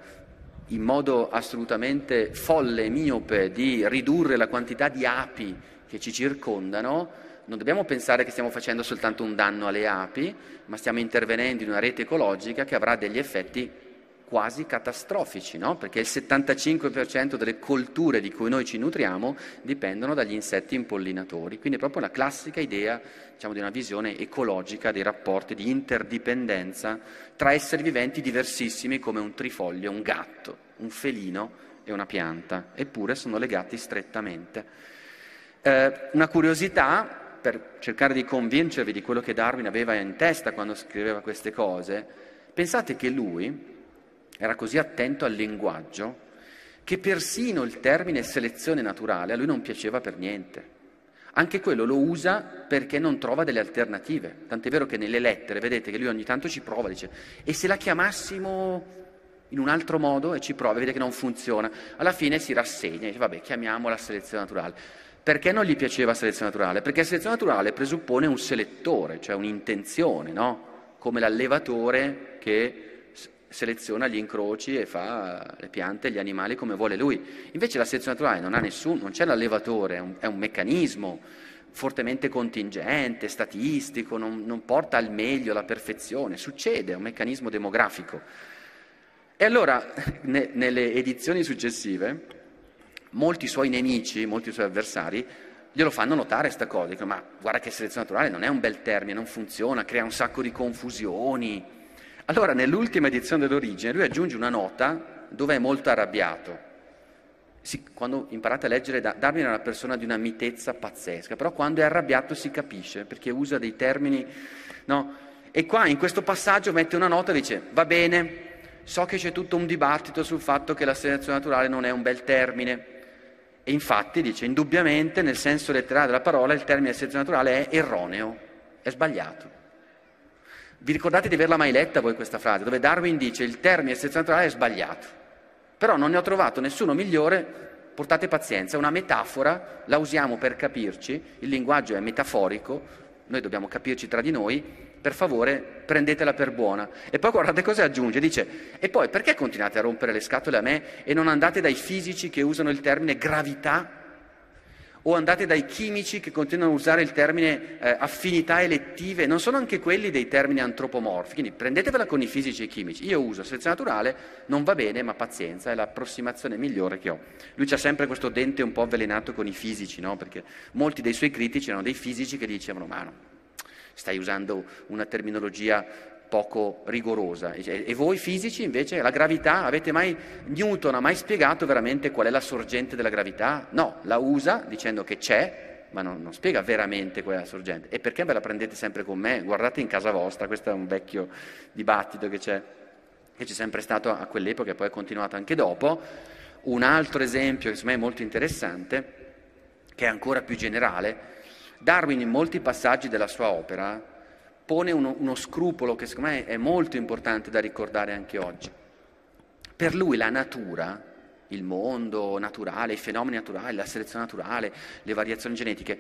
S1: in modo assolutamente folle e miope di ridurre la quantità di api che ci circondano, non dobbiamo pensare che stiamo facendo soltanto un danno alle api, ma stiamo intervenendo in una rete ecologica che avrà degli effetti quasi catastrofici, no? perché il 75% delle colture di cui noi ci nutriamo dipendono dagli insetti impollinatori. Quindi è proprio la classica idea diciamo, di una visione ecologica dei rapporti di interdipendenza tra esseri viventi diversissimi come un trifoglio, un gatto, un felino e una pianta, eppure sono legati strettamente. Eh, una curiosità per cercare di convincervi di quello che Darwin aveva in testa quando scriveva queste cose, pensate che lui era così attento al linguaggio che persino il termine selezione naturale a lui non piaceva per niente. Anche quello lo usa perché non trova delle alternative. Tant'è vero che nelle lettere, vedete che lui ogni tanto ci prova, dice, e se la chiamassimo in un altro modo e ci prova, vede che non funziona. Alla fine si rassegna, dice, vabbè, chiamiamola selezione naturale. Perché non gli piaceva selezione naturale? Perché selezione naturale presuppone un selettore, cioè un'intenzione, no? come l'allevatore che seleziona gli incroci e fa le piante gli animali come vuole lui. Invece la selezione naturale non ha nessuno, non c'è l'allevatore, è un, è un meccanismo fortemente contingente, statistico, non, non, porta al meglio, alla perfezione, succede, è un meccanismo demografico. E allora, ne, nelle edizioni successive, molti suoi nemici, molti suoi avversari, glielo fanno notare questa cosa, dicono ma guarda che selezione naturale non è un bel termine, non funziona, crea un sacco di confusioni. Allora nell'ultima edizione dell'origine lui aggiunge una nota dove è molto arrabbiato. Si, quando imparate a leggere, Darwin è una persona di una mitezza pazzesca, però quando è arrabbiato si capisce, perché usa dei termini, no? E qua in questo passaggio mette una nota e dice, va bene, so che c'è tutto un dibattito sul fatto che la selezione naturale non è un bel termine. E infatti dice, indubbiamente, nel senso letterale della parola, il termine selezione naturale è erroneo, è sbagliato. Vi ricordate di averla mai letta voi questa frase, dove Darwin dice il termine selezione naturale è sbagliato. Però non ne ho trovato nessuno migliore, portate pazienza, è una metafora, la usiamo per capirci, il linguaggio è metaforico, noi dobbiamo capirci tra di noi, per favore prendetela per buona. E poi guardate cosa aggiunge, dice, e poi perché continuate a rompere le scatole a me e non andate dai fisici che usano il termine gravità? O andate dai chimici che continuano a usare il termine eh, affinità elettive, non sono anche quelli dei termini antropomorfi, quindi prendetevela con i fisici e i chimici. Io uso selezione naturale, non va bene, ma pazienza, è l'approssimazione migliore che ho. Lui ha sempre questo dente un po' avvelenato con i fisici, no? perché molti dei suoi critici erano dei fisici che dicevano, ma no, stai usando una terminologia poco rigorosa. E voi fisici invece la gravità, avete mai, Newton ha mai spiegato veramente qual è la sorgente della gravità? No, la usa dicendo che c'è, ma non, non spiega veramente qual è la sorgente. E perché ve la prendete sempre con me? Guardate in casa vostra, questo è un vecchio dibattito che c'è, che c'è sempre stato a quell'epoca e poi è continuato anche dopo. Un altro esempio che secondo me è molto interessante, che è ancora più generale, Darwin in molti passaggi della sua opera pone uno, uno scrupolo che secondo me è molto importante da ricordare anche oggi. Per lui la natura, il mondo naturale, i fenomeni naturali, la selezione naturale, le variazioni genetiche,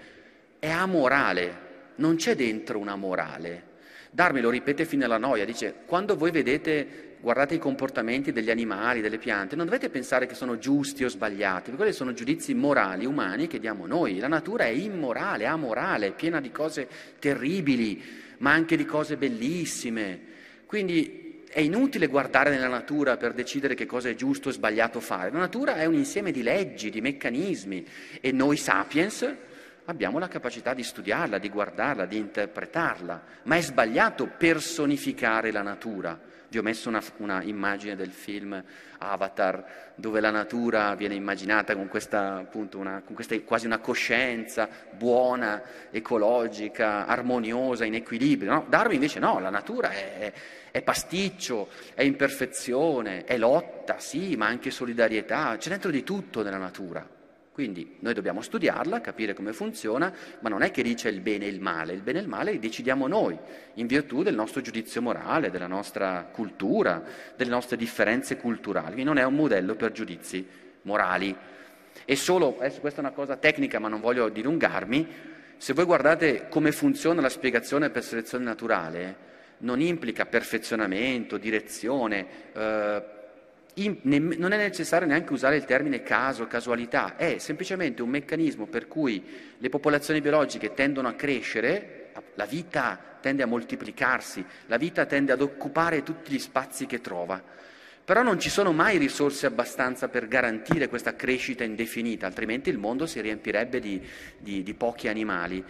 S1: è amorale, non c'è dentro una morale. Darwin lo ripete fino alla noia, dice, quando voi vedete guardate i comportamenti degli animali, delle piante, non dovete pensare che sono giusti o sbagliati, quelli sono giudizi morali, umani che diamo noi. La natura è immorale, amorale, piena di cose terribili, ma anche di cose bellissime. Quindi è inutile guardare nella natura per decidere che cosa è giusto o sbagliato fare. La natura è un insieme di leggi, di meccanismi e noi sapiens abbiamo la capacità di studiarla, di guardarla, di interpretarla, ma è sbagliato personificare la natura. Vi ho messo una, una, immagine del film Avatar, dove la natura viene immaginata con questa, appunto, una, con questa quasi una coscienza buona, ecologica, armoniosa, in equilibrio. No? Darwin invece no, la natura è, è pasticcio, è imperfezione, è lotta, sì, ma anche solidarietà, c'è dentro di tutto nella natura. Quindi noi dobbiamo studiarla, capire come funziona, ma non è che dice il bene e il male, il bene e il male li decidiamo noi, in virtù del nostro giudizio morale, della nostra cultura, delle nostre differenze culturali. Quindi non è un modello per giudizi morali. E solo, adesso questa è una cosa tecnica, ma non voglio dilungarmi, se voi guardate come funziona la spiegazione per selezione naturale, non implica perfezionamento, direzione, eh, non è necessario neanche usare il termine caso, casualità, è semplicemente un meccanismo per cui le popolazioni biologiche tendono a crescere, la vita tende a moltiplicarsi, la vita tende ad occupare tutti gli spazi che trova. Però non ci sono mai risorse abbastanza per garantire questa crescita indefinita, altrimenti il mondo si riempirebbe di, di, di pochi animali.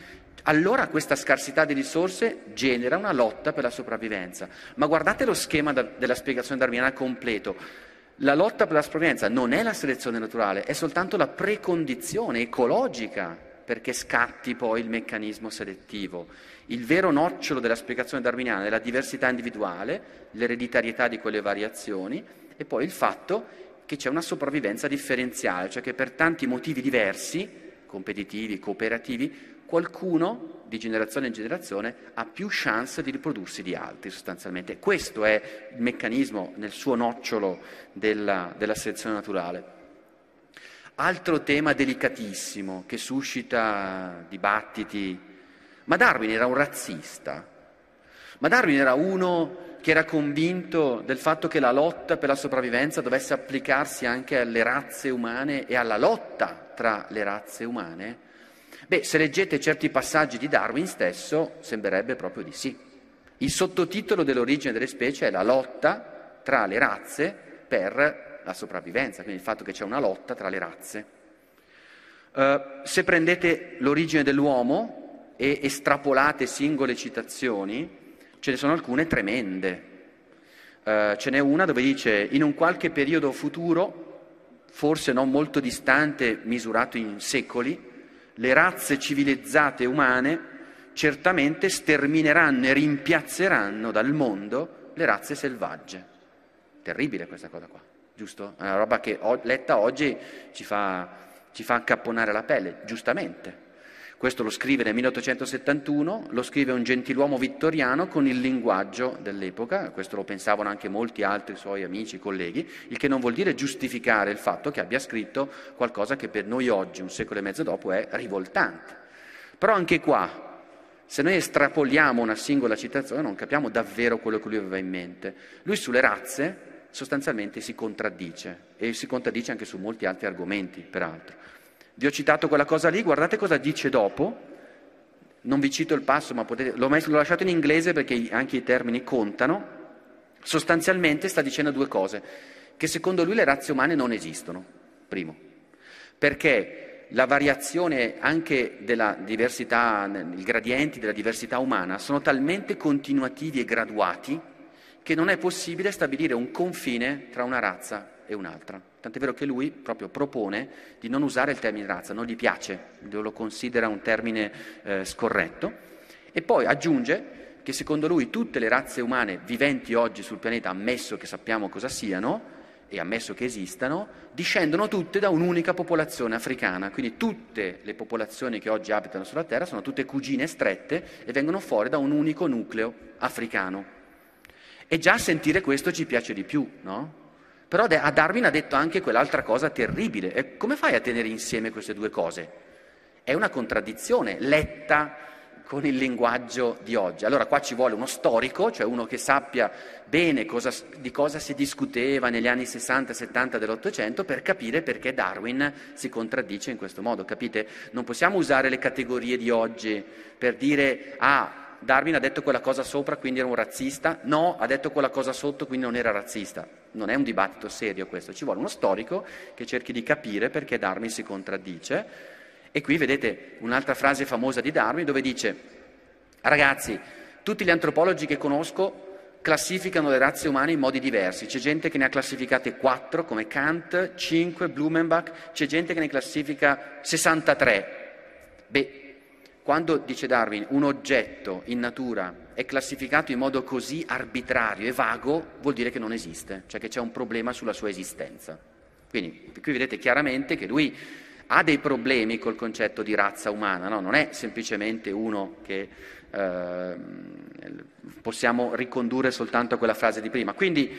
S1: Allora questa scarsità di risorse genera una lotta per la sopravvivenza. Ma guardate lo schema da, della spiegazione darwiniana completo. La lotta per la sopravvivenza non è la selezione naturale, è soltanto la precondizione ecologica perché scatti poi il meccanismo selettivo. Il vero nocciolo della spiegazione darwiniana è la diversità individuale, l'ereditarietà di quelle variazioni e poi il fatto che c'è una sopravvivenza differenziale, cioè che per tanti motivi diversi, competitivi, cooperativi, qualcuno di generazione in generazione ha più chance di riprodursi di altri sostanzialmente. Questo è il meccanismo nel suo nocciolo della, della selezione naturale. Altro tema delicatissimo che suscita dibattiti, ma Darwin era un razzista, ma Darwin era uno che era convinto del fatto che la lotta per la sopravvivenza dovesse applicarsi anche alle razze umane e alla lotta tra le razze umane. Beh, se leggete certi passaggi di Darwin stesso, sembrerebbe proprio di sì. Il sottotitolo dell'origine delle specie è la lotta tra le razze per la sopravvivenza, quindi il fatto che c'è una lotta tra le razze. Uh, se prendete l'origine dell'uomo e estrapolate singole citazioni, ce ne sono alcune tremende. Uh, ce n'è una dove dice in un qualche periodo futuro, forse non molto distante, misurato in secoli, le razze civilizzate umane certamente stermineranno e rimpiazzeranno dal mondo le razze selvagge. Terribile questa cosa qua, giusto? È una roba che letta oggi ci fa, ci fa accapponare la pelle, giustamente. Questo lo scrive nel 1871, lo scrive un gentiluomo vittoriano con il linguaggio dell'epoca, questo lo pensavano anche molti altri suoi amici, colleghi, il che non vuol dire giustificare il fatto che abbia scritto qualcosa che per noi oggi, un secolo e mezzo dopo, è rivoltante. Però anche qua, se noi estrapoliamo una singola citazione, non capiamo davvero quello che lui aveva in mente. Lui sulle razze sostanzialmente si contraddice e si contraddice anche su molti altri argomenti, peraltro. Vi ho citato quella cosa lì, guardate cosa dice dopo. Non vi cito il passo, ma potete, l'ho, messo, l'ho lasciato in inglese perché anche i termini contano. Sostanzialmente sta dicendo due cose, che secondo lui le razze umane non esistono, primo, perché la variazione anche della diversità, i gradienti della diversità umana sono talmente continuativi e graduati che non è possibile stabilire un confine tra una razza e un'altra. Tant'è vero che lui proprio propone di non usare il termine razza, non gli piace, lo considera un termine eh, scorretto, e poi aggiunge che secondo lui tutte le razze umane viventi oggi sul pianeta, ammesso che sappiamo cosa siano e ammesso che esistano, discendono tutte da un'unica popolazione africana, quindi tutte le popolazioni che oggi abitano sulla Terra sono tutte cugine strette e vengono fuori da un unico nucleo africano. E già sentire questo ci piace di più, no? Però a Darwin ha detto anche quell'altra cosa terribile. E come fai a tenere insieme queste due cose? È una contraddizione letta con il linguaggio di oggi. Allora qua ci vuole uno storico, cioè uno che sappia bene cosa, di cosa si discuteva negli anni 60 70 dell'Ottocento per capire perché Darwin si contraddice in questo modo. Capite? Non possiamo usare le categorie di oggi per dire ah, Darwin ha detto quella cosa sopra, quindi era un razzista, no, ha detto quella cosa sotto, quindi non era razzista. Non è un dibattito serio questo, ci vuole uno storico che cerchi di capire perché Darwin si contraddice. E qui vedete un'altra frase famosa di Darwin dove dice, ragazzi, tutti gli antropologi che conosco classificano le razze umane in modi diversi. C'è gente che ne ha classificate 4 come Kant, 5 Blumenbach, c'è gente che ne classifica 63. Beh, quando, dice Darwin, un oggetto in natura è classificato in modo così arbitrario e vago, vuol dire che non esiste, cioè che c'è un problema sulla sua esistenza. Quindi qui vedete chiaramente che lui ha dei problemi col concetto di razza umana, no? non è semplicemente uno che eh, possiamo ricondurre soltanto a quella frase di prima. Quindi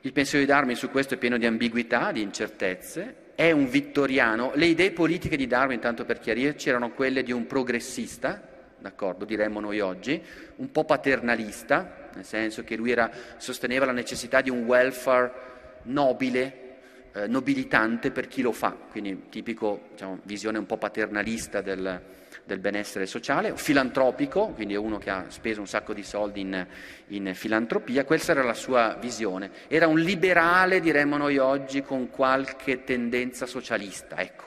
S1: il pensiero di Darwin su questo è pieno di ambiguità, di incertezze, è un vittoriano. Le idee politiche di Darwin, tanto per chiarirci, erano quelle di un progressista, d'accordo, diremmo noi oggi, un po' paternalista, nel senso che lui era, sosteneva la necessità di un welfare nobile, eh, nobilitante per chi lo fa, quindi tipico diciamo, visione un po' paternalista del, del benessere sociale, filantropico, quindi è uno che ha speso un sacco di soldi in, in, filantropia, questa era la sua visione. Era un liberale, diremmo noi oggi, con qualche tendenza socialista, ecco,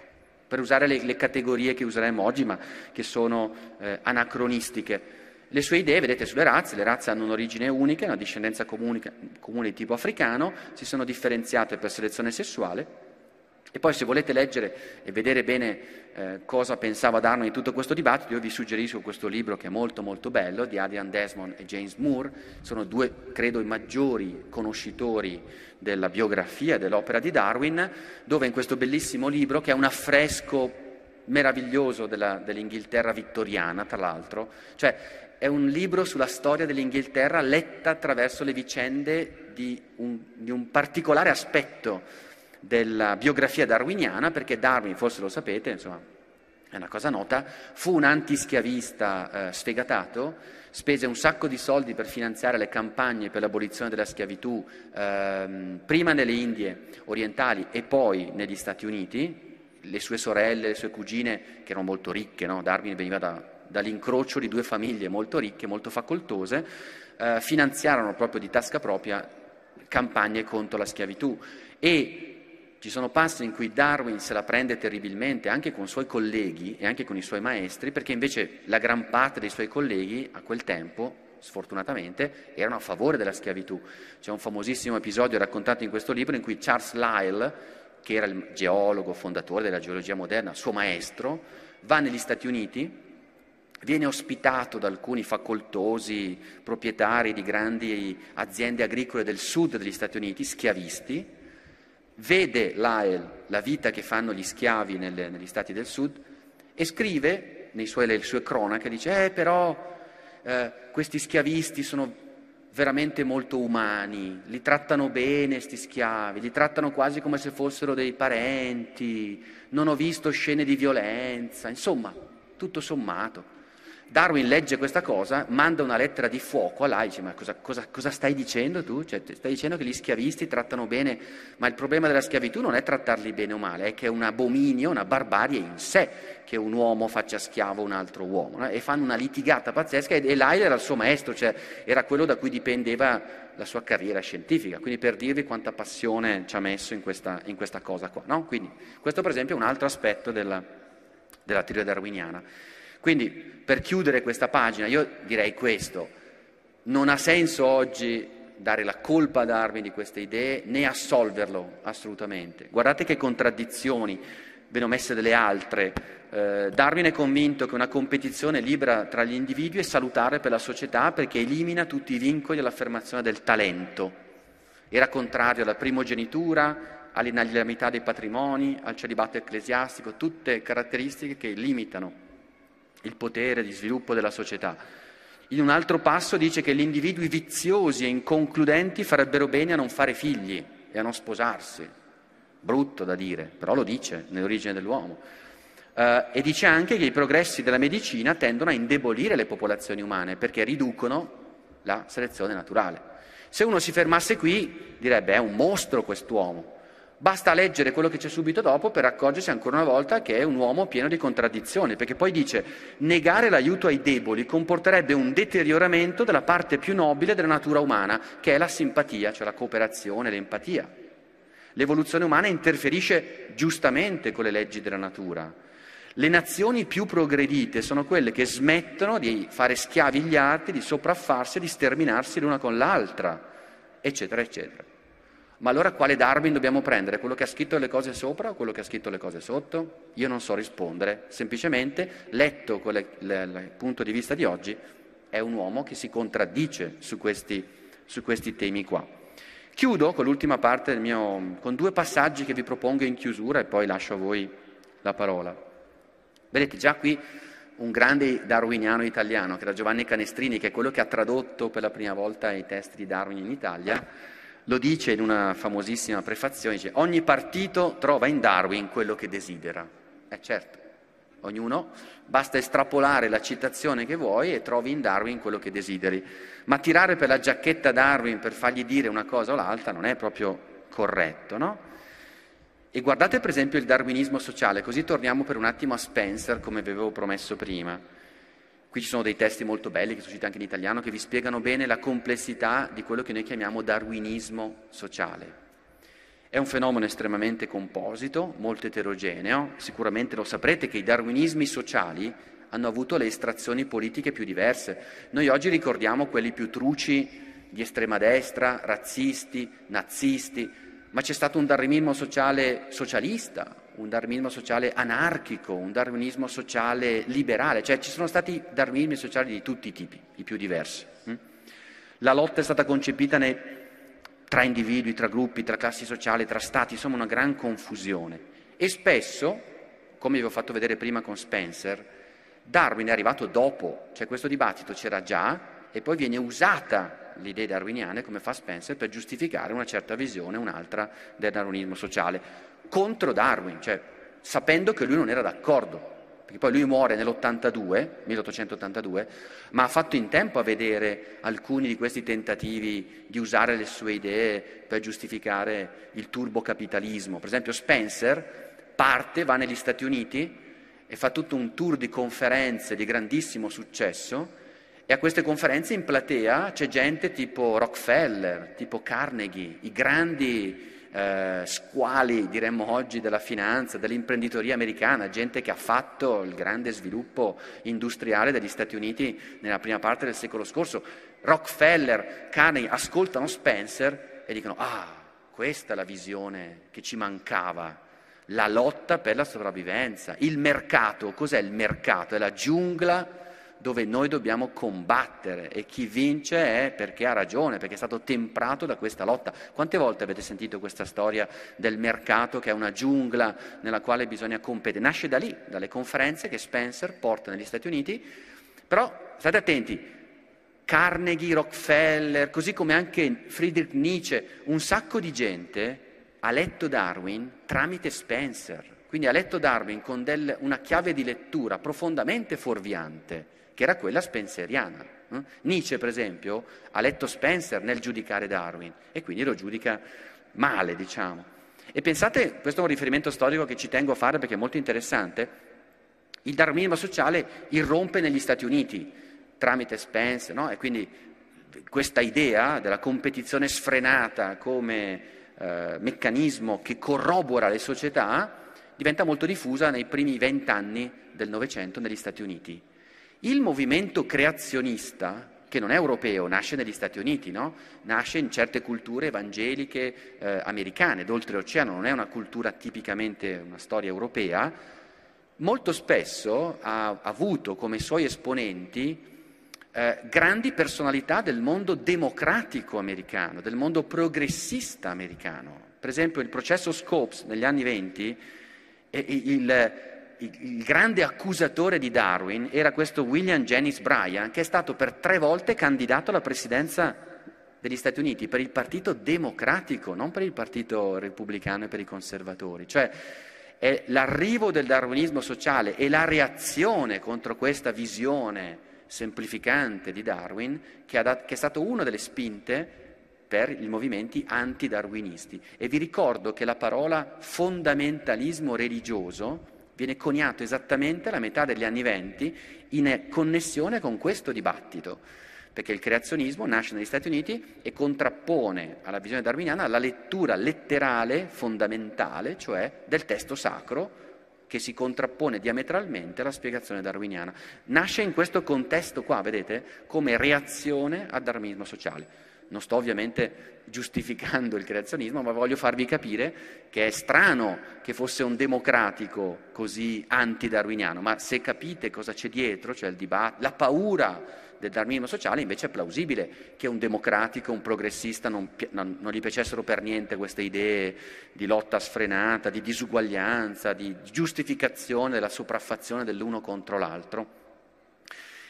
S1: per usare le, le categorie che useremmo oggi, ma che sono eh, anacronistiche. Le sue idee, vedete, sulle razze, le razze hanno un'origine unica, una discendenza comune, comune di tipo africano, si sono differenziate per selezione sessuale e poi se volete leggere e vedere bene eh, cosa pensava Darwin di tutto questo dibattito, io vi suggerisco questo libro che è molto molto bello, di Adrian Desmond e James Moore, sono due, credo, i maggiori conoscitori della biografia dell'opera di Darwin, dove in questo bellissimo libro, che è un affresco meraviglioso della, dell'Inghilterra vittoriana, tra l'altro, cioè è un libro sulla storia dell'Inghilterra letta attraverso le vicende di un, di un particolare aspetto della biografia darwiniana, perché Darwin, forse lo sapete, insomma, è una cosa nota, fu un antischiavista eh, sfegatato, spese un sacco di soldi per finanziare le campagne per l'abolizione della schiavitù, ehm, prima nelle Indie orientali e poi negli Stati Uniti. Le sue sorelle, le sue cugine, che erano molto ricche, no? Darwin veniva da, dall'incrocio di due famiglie molto ricche, molto facoltose, eh, finanziarono proprio di tasca propria campagne contro la schiavitù e ci sono passi in cui Darwin se la prende terribilmente anche con i suoi colleghi e anche con i suoi maestri, perché invece la gran parte dei suoi colleghi a quel tempo, sfortunatamente, erano a favore della schiavitù. C'è un famosissimo episodio raccontato in questo libro in cui Charles Lyell, che era il geologo fondatore della geologia moderna, suo maestro, va negli Stati Uniti, viene ospitato da alcuni facoltosi proprietari di grandi aziende agricole del sud degli Stati Uniti, schiavisti, vede Lyle la vita che fanno gli schiavi nelle, negli Stati del sud e scrive nei suoi, nelle sue cronache, dice, eh però eh, questi schiavisti sono veramente molto umani, li trattano bene sti schiavi, li trattano quasi come se fossero dei parenti, non ho visto scene di violenza, insomma, tutto sommato. Darwin legge questa cosa, manda una lettera di fuoco a lei, dice ma cosa, cosa, cosa stai dicendo tu? Cioè, stai dicendo che gli schiavisti trattano bene, ma il problema della schiavitù non è trattarli bene o male, è che è un abominio, una barbarie in sé che un uomo faccia schiavo un altro uomo. No? E fanno una litigata pazzesca e, e era il suo maestro, cioè era quello da cui dipendeva la sua carriera scientifica, quindi per dirvi quanta passione ci ha messo in questa, in questa cosa qua. No? Quindi questo per esempio è un altro aspetto della, della teoria darwiniana. Quindi per chiudere questa pagina io direi questo, non ha senso oggi dare la colpa a Darwin di queste idee né assolverlo assolutamente. Guardate che contraddizioni, ve ne ho messe delle altre. Eh, Darwin è convinto che una competizione libera tra gli individui è salutare per la società perché elimina tutti i vincoli dell'affermazione del talento. Era contrario alla primogenitura, all'inalienabilità dei patrimoni, al celibato ecclesiastico, tutte caratteristiche che limitano il potere di sviluppo della società. In un altro passo dice che gli individui viziosi e inconcludenti farebbero bene a non fare figli e a non sposarsi. Brutto da dire, però lo dice nell'origine dell'uomo. Uh, e dice anche che i progressi della medicina tendono a indebolire le popolazioni umane perché riducono la selezione naturale. Se uno si fermasse qui direbbe è un mostro quest'uomo, Basta leggere quello che c'è subito dopo per accorgersi ancora una volta che è un uomo pieno di contraddizioni, perché poi dice negare l'aiuto ai deboli comporterebbe un deterioramento della parte più nobile della natura umana, che è la simpatia, cioè la cooperazione, l'empatia. L'evoluzione umana interferisce giustamente con le leggi della natura. Le nazioni più progredite sono quelle che smettono di fare schiavi gli altri, di sopraffarsi, di sterminarsi l'una con l'altra, eccetera, eccetera. Ma allora quale Darwin dobbiamo prendere? Quello che ha scritto le cose sopra o quello che ha scritto le cose sotto? Io non so rispondere, semplicemente letto il punto di vista di oggi è un uomo che si contraddice su questi, su questi temi qua. Chiudo con l'ultima parte del mio, con due passaggi che vi propongo in chiusura e poi lascio a voi la parola. Vedete già qui un grande darwiniano italiano, che era Giovanni Canestrini, che è quello che ha tradotto per la prima volta i testi di Darwin in Italia, lo dice in una famosissima prefazione, dice ogni partito trova in Darwin quello che desidera. Eh certo, ognuno basta estrapolare la citazione che vuoi e trovi in Darwin quello che desideri. Ma tirare per la giacchetta Darwin per fargli dire una cosa o l'altra non è proprio corretto, no? E guardate per esempio il darwinismo sociale, così torniamo per un attimo a Spencer, come vi avevo promesso prima. Qui ci sono dei testi molto belli, che sono usciti anche in italiano, che vi spiegano bene la complessità di quello che noi chiamiamo darwinismo sociale. È un fenomeno estremamente composito, molto eterogeneo, sicuramente lo saprete che i darwinismi sociali hanno avuto le estrazioni politiche più diverse. Noi oggi ricordiamo quelli più truci di estrema destra, razzisti, nazisti, ma c'è stato un darwinismo sociale socialista, un darwinismo sociale anarchico, un darwinismo sociale liberale, cioè ci sono stati darwinismi sociali di tutti i tipi, i più diversi. Hm? La lotta è stata concepita nei, tra individui, tra gruppi, tra classi sociali, tra stati, insomma una gran confusione. E spesso, come vi ho fatto vedere prima con Spencer, Darwin è arrivato dopo, cioè questo dibattito c'era già e poi viene usata l'idea darwiniana, come fa Spencer, per giustificare una certa visione, un'altra del darwinismo sociale contro Darwin, cioè sapendo che lui non era d'accordo, perché poi lui muore nell'82, 1882, ma ha fatto in tempo a vedere alcuni di questi tentativi di usare le sue idee per giustificare il turbocapitalismo. Per esempio Spencer parte, va negli Stati Uniti e fa tutto un tour di conferenze di grandissimo successo e a queste conferenze in platea c'è gente tipo Rockefeller, tipo Carnegie, i grandi eh, squali, diremmo oggi, della finanza, dell'imprenditoria americana, gente che ha fatto il grande sviluppo industriale degli Stati Uniti nella prima parte del secolo scorso. Rockefeller, Carnegie ascoltano Spencer e dicono, ah, questa è la visione che ci mancava, la lotta per la sopravvivenza. Il mercato, cos'è il mercato? È la giungla dove noi dobbiamo combattere e chi vince è perché ha ragione, perché è stato temprato da questa lotta. Quante volte avete sentito questa storia del mercato che è una giungla nella quale bisogna competere? Nasce da lì, dalle conferenze che Spencer porta negli Stati Uniti, però state attenti, Carnegie, Rockefeller, così come anche Friedrich Nietzsche, un sacco di gente ha letto Darwin tramite Spencer. Quindi ha letto Darwin con del, una chiave di lettura profondamente fuorviante, che era quella spenceriana. Eh? Nietzsche, per esempio, ha letto Spencer nel giudicare Darwin e quindi lo giudica male, diciamo. E pensate, questo è un riferimento storico che ci tengo a fare perché è molto interessante, il darwinismo sociale irrompe negli Stati Uniti tramite Spencer, no? e quindi questa idea della competizione sfrenata come eh, meccanismo che corrobora le società diventa molto diffusa nei primi vent'anni del Novecento negli Stati Uniti. Il movimento creazionista, che non è europeo, nasce negli Stati Uniti, no? nasce in certe culture evangeliche eh, americane, d'oltreoceano, non è una cultura tipicamente una storia europea, molto spesso ha avuto come suoi esponenti eh, grandi personalità del mondo democratico americano, del mondo progressista americano. Per esempio il processo Scopes negli anni venti il, il, il, grande accusatore di Darwin era questo William Jennings Bryan, che è stato per tre volte candidato alla presidenza degli Stati Uniti per il Partito Democratico, non per il Partito Repubblicano e per i conservatori. Cioè è l'arrivo del darwinismo sociale e la reazione contro questa visione semplificante di Darwin che, dat- che è stato una delle spinte per i movimenti antidarwinisti. E vi ricordo che la parola fondamentalismo religioso viene coniato esattamente alla metà degli anni venti in connessione con questo dibattito, perché il creazionismo nasce negli Stati Uniti e contrappone alla visione darwiniana la lettura letterale fondamentale, cioè del testo sacro, che si contrappone diametralmente alla spiegazione darwiniana. Nasce in questo contesto qua, vedete, come reazione al darwinismo sociale. Non sto ovviamente giustificando il creazionismo, ma voglio farvi capire che è strano che fosse un democratico così antidarwiniano, ma se capite cosa c'è dietro, cioè dibatt- la paura del darwinismo sociale, invece è plausibile che un democratico, un progressista non, non, non, gli piacessero per niente queste idee di lotta sfrenata, di disuguaglianza, di giustificazione della sopraffazione dell'uno contro l'altro.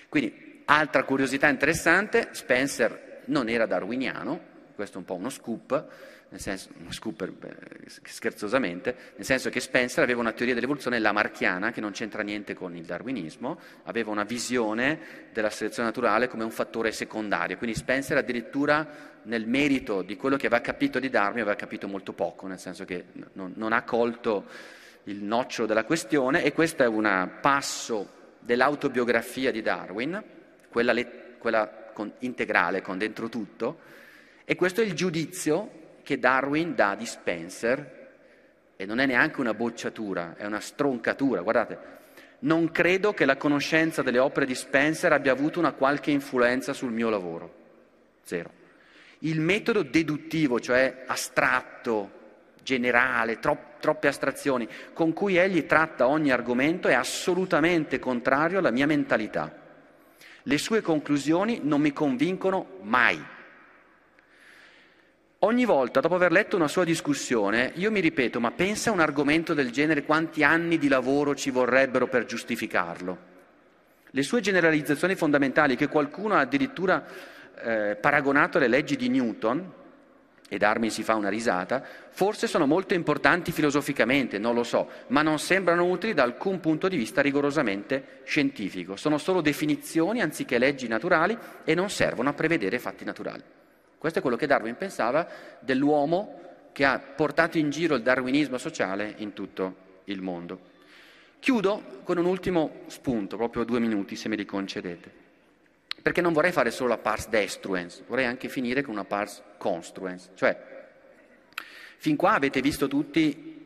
S1: Quindi, altra curiosità interessante, Spencer non era darwiniano, questo è un po' uno scoop, nel senso, uno scoop scherzosamente, nel senso che Spencer aveva una teoria dell'evoluzione lamarchiana che non c'entra niente con il darwinismo, aveva una visione della selezione naturale come un fattore secondario, quindi Spencer addirittura nel merito di quello che aveva capito di Darwin aveva capito molto poco, nel senso che non, non ha colto il nocciolo della questione e questo è un passo dell'autobiografia di Darwin, quella, le, quella con, integrale con dentro tutto, e questo è il giudizio che Darwin dà di Spencer, e non è neanche una bocciatura, è una stroncatura. Guardate, non credo che la conoscenza delle opere di Spencer abbia avuto una qualche influenza sul mio lavoro. Zero. Il metodo deduttivo, cioè astratto, generale, tro- troppe astrazioni, con cui egli tratta ogni argomento è assolutamente contrario alla mia mentalità. Le sue conclusioni non mi convincono mai. Ogni volta, dopo aver letto una sua discussione, io mi ripeto, ma pensa a un argomento del genere quanti anni di lavoro ci vorrebbero per giustificarlo. Le sue generalizzazioni fondamentali, che qualcuno ha addirittura eh, paragonato alle leggi di Newton, e Darwin si fa una risata, forse sono molto importanti filosoficamente, non lo so, ma non sembrano utili da alcun punto di vista rigorosamente scientifico. Sono solo definizioni anziché leggi naturali e non servono a prevedere fatti naturali. Questo è quello che Darwin pensava dell'uomo che ha portato in giro il darwinismo sociale in tutto il mondo. Chiudo con un ultimo spunto, proprio due minuti se me li concedete perché non vorrei fare solo la pars destruens, vorrei anche finire con una pars construens. Cioè, fin qua avete visto tutti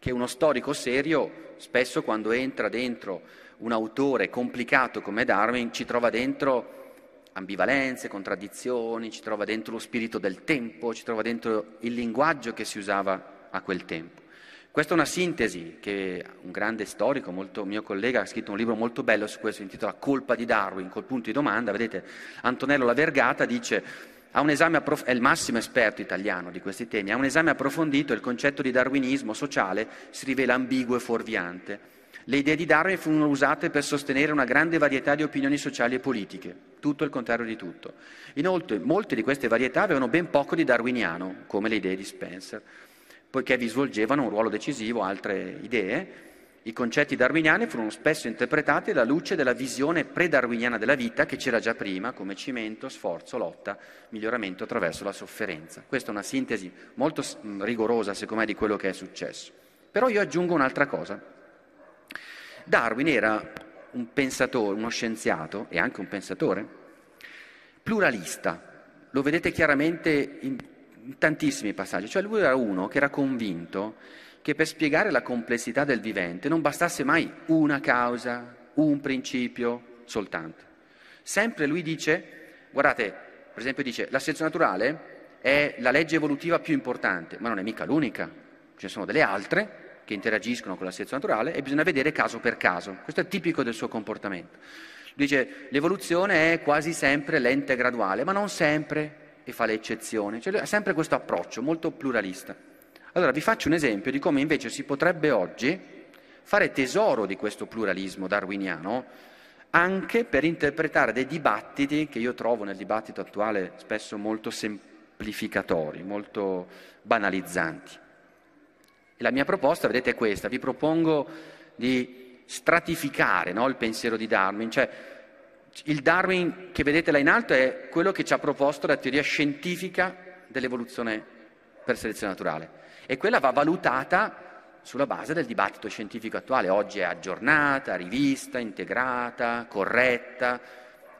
S1: che uno storico serio, spesso quando entra dentro un autore complicato come Darwin, ci trova dentro ambivalenze, contraddizioni, ci trova dentro lo spirito del tempo, ci trova dentro il linguaggio che si usava a quel tempo. Questa è una sintesi che un grande storico, molto, mio collega, ha scritto un libro molto bello su questo, intitolato Colpa di Darwin, col punto di domanda. Vedete, Antonello La Vergata dice, approf- è il massimo esperto italiano di questi temi, ha un esame approfondito il concetto di darwinismo sociale si rivela ambiguo e fuorviante. Le idee di Darwin furono usate per sostenere una grande varietà di opinioni sociali e politiche, tutto il contrario di tutto. Inoltre, molte di queste varietà avevano ben poco di darwiniano, come le idee di Spencer poiché vi svolgevano un ruolo decisivo altre idee. I concetti darwiniani furono spesso interpretati alla luce della visione pre-darwiniana della vita che c'era già prima, come cimento, sforzo, lotta, miglioramento attraverso la sofferenza. Questa è una sintesi molto rigorosa, secondo me, di quello che è successo. Però io aggiungo un'altra cosa. Darwin era un pensatore, uno scienziato e anche un pensatore pluralista. Lo vedete chiaramente in tantissimi passaggi, cioè lui era uno che era convinto che per spiegare la complessità del vivente non bastasse mai una causa, un principio soltanto. Sempre lui dice, guardate, per esempio dice, la selezione naturale è la legge evolutiva più importante, ma non è mica l'unica, ce ne sono delle altre che interagiscono con la selezione naturale e bisogna vedere caso per caso, questo è tipico del suo comportamento. Lui dice, l'evoluzione è quasi sempre lenta e graduale, ma non sempre, e fa le eccezioni, cioè ha sempre questo approccio molto pluralista. Allora vi faccio un esempio di come invece si potrebbe oggi fare tesoro di questo pluralismo darwiniano anche per interpretare dei dibattiti che io trovo nel dibattito attuale spesso molto semplificatori, molto banalizzanti. E la mia proposta, vedete, è questa, vi propongo di stratificare no, il pensiero di Darwin, cioè il Darwin che vedete là in alto è quello che ci ha proposto la teoria scientifica dell'evoluzione per selezione naturale e quella va valutata sulla base del dibattito scientifico attuale. Oggi è aggiornata, rivista, integrata, corretta.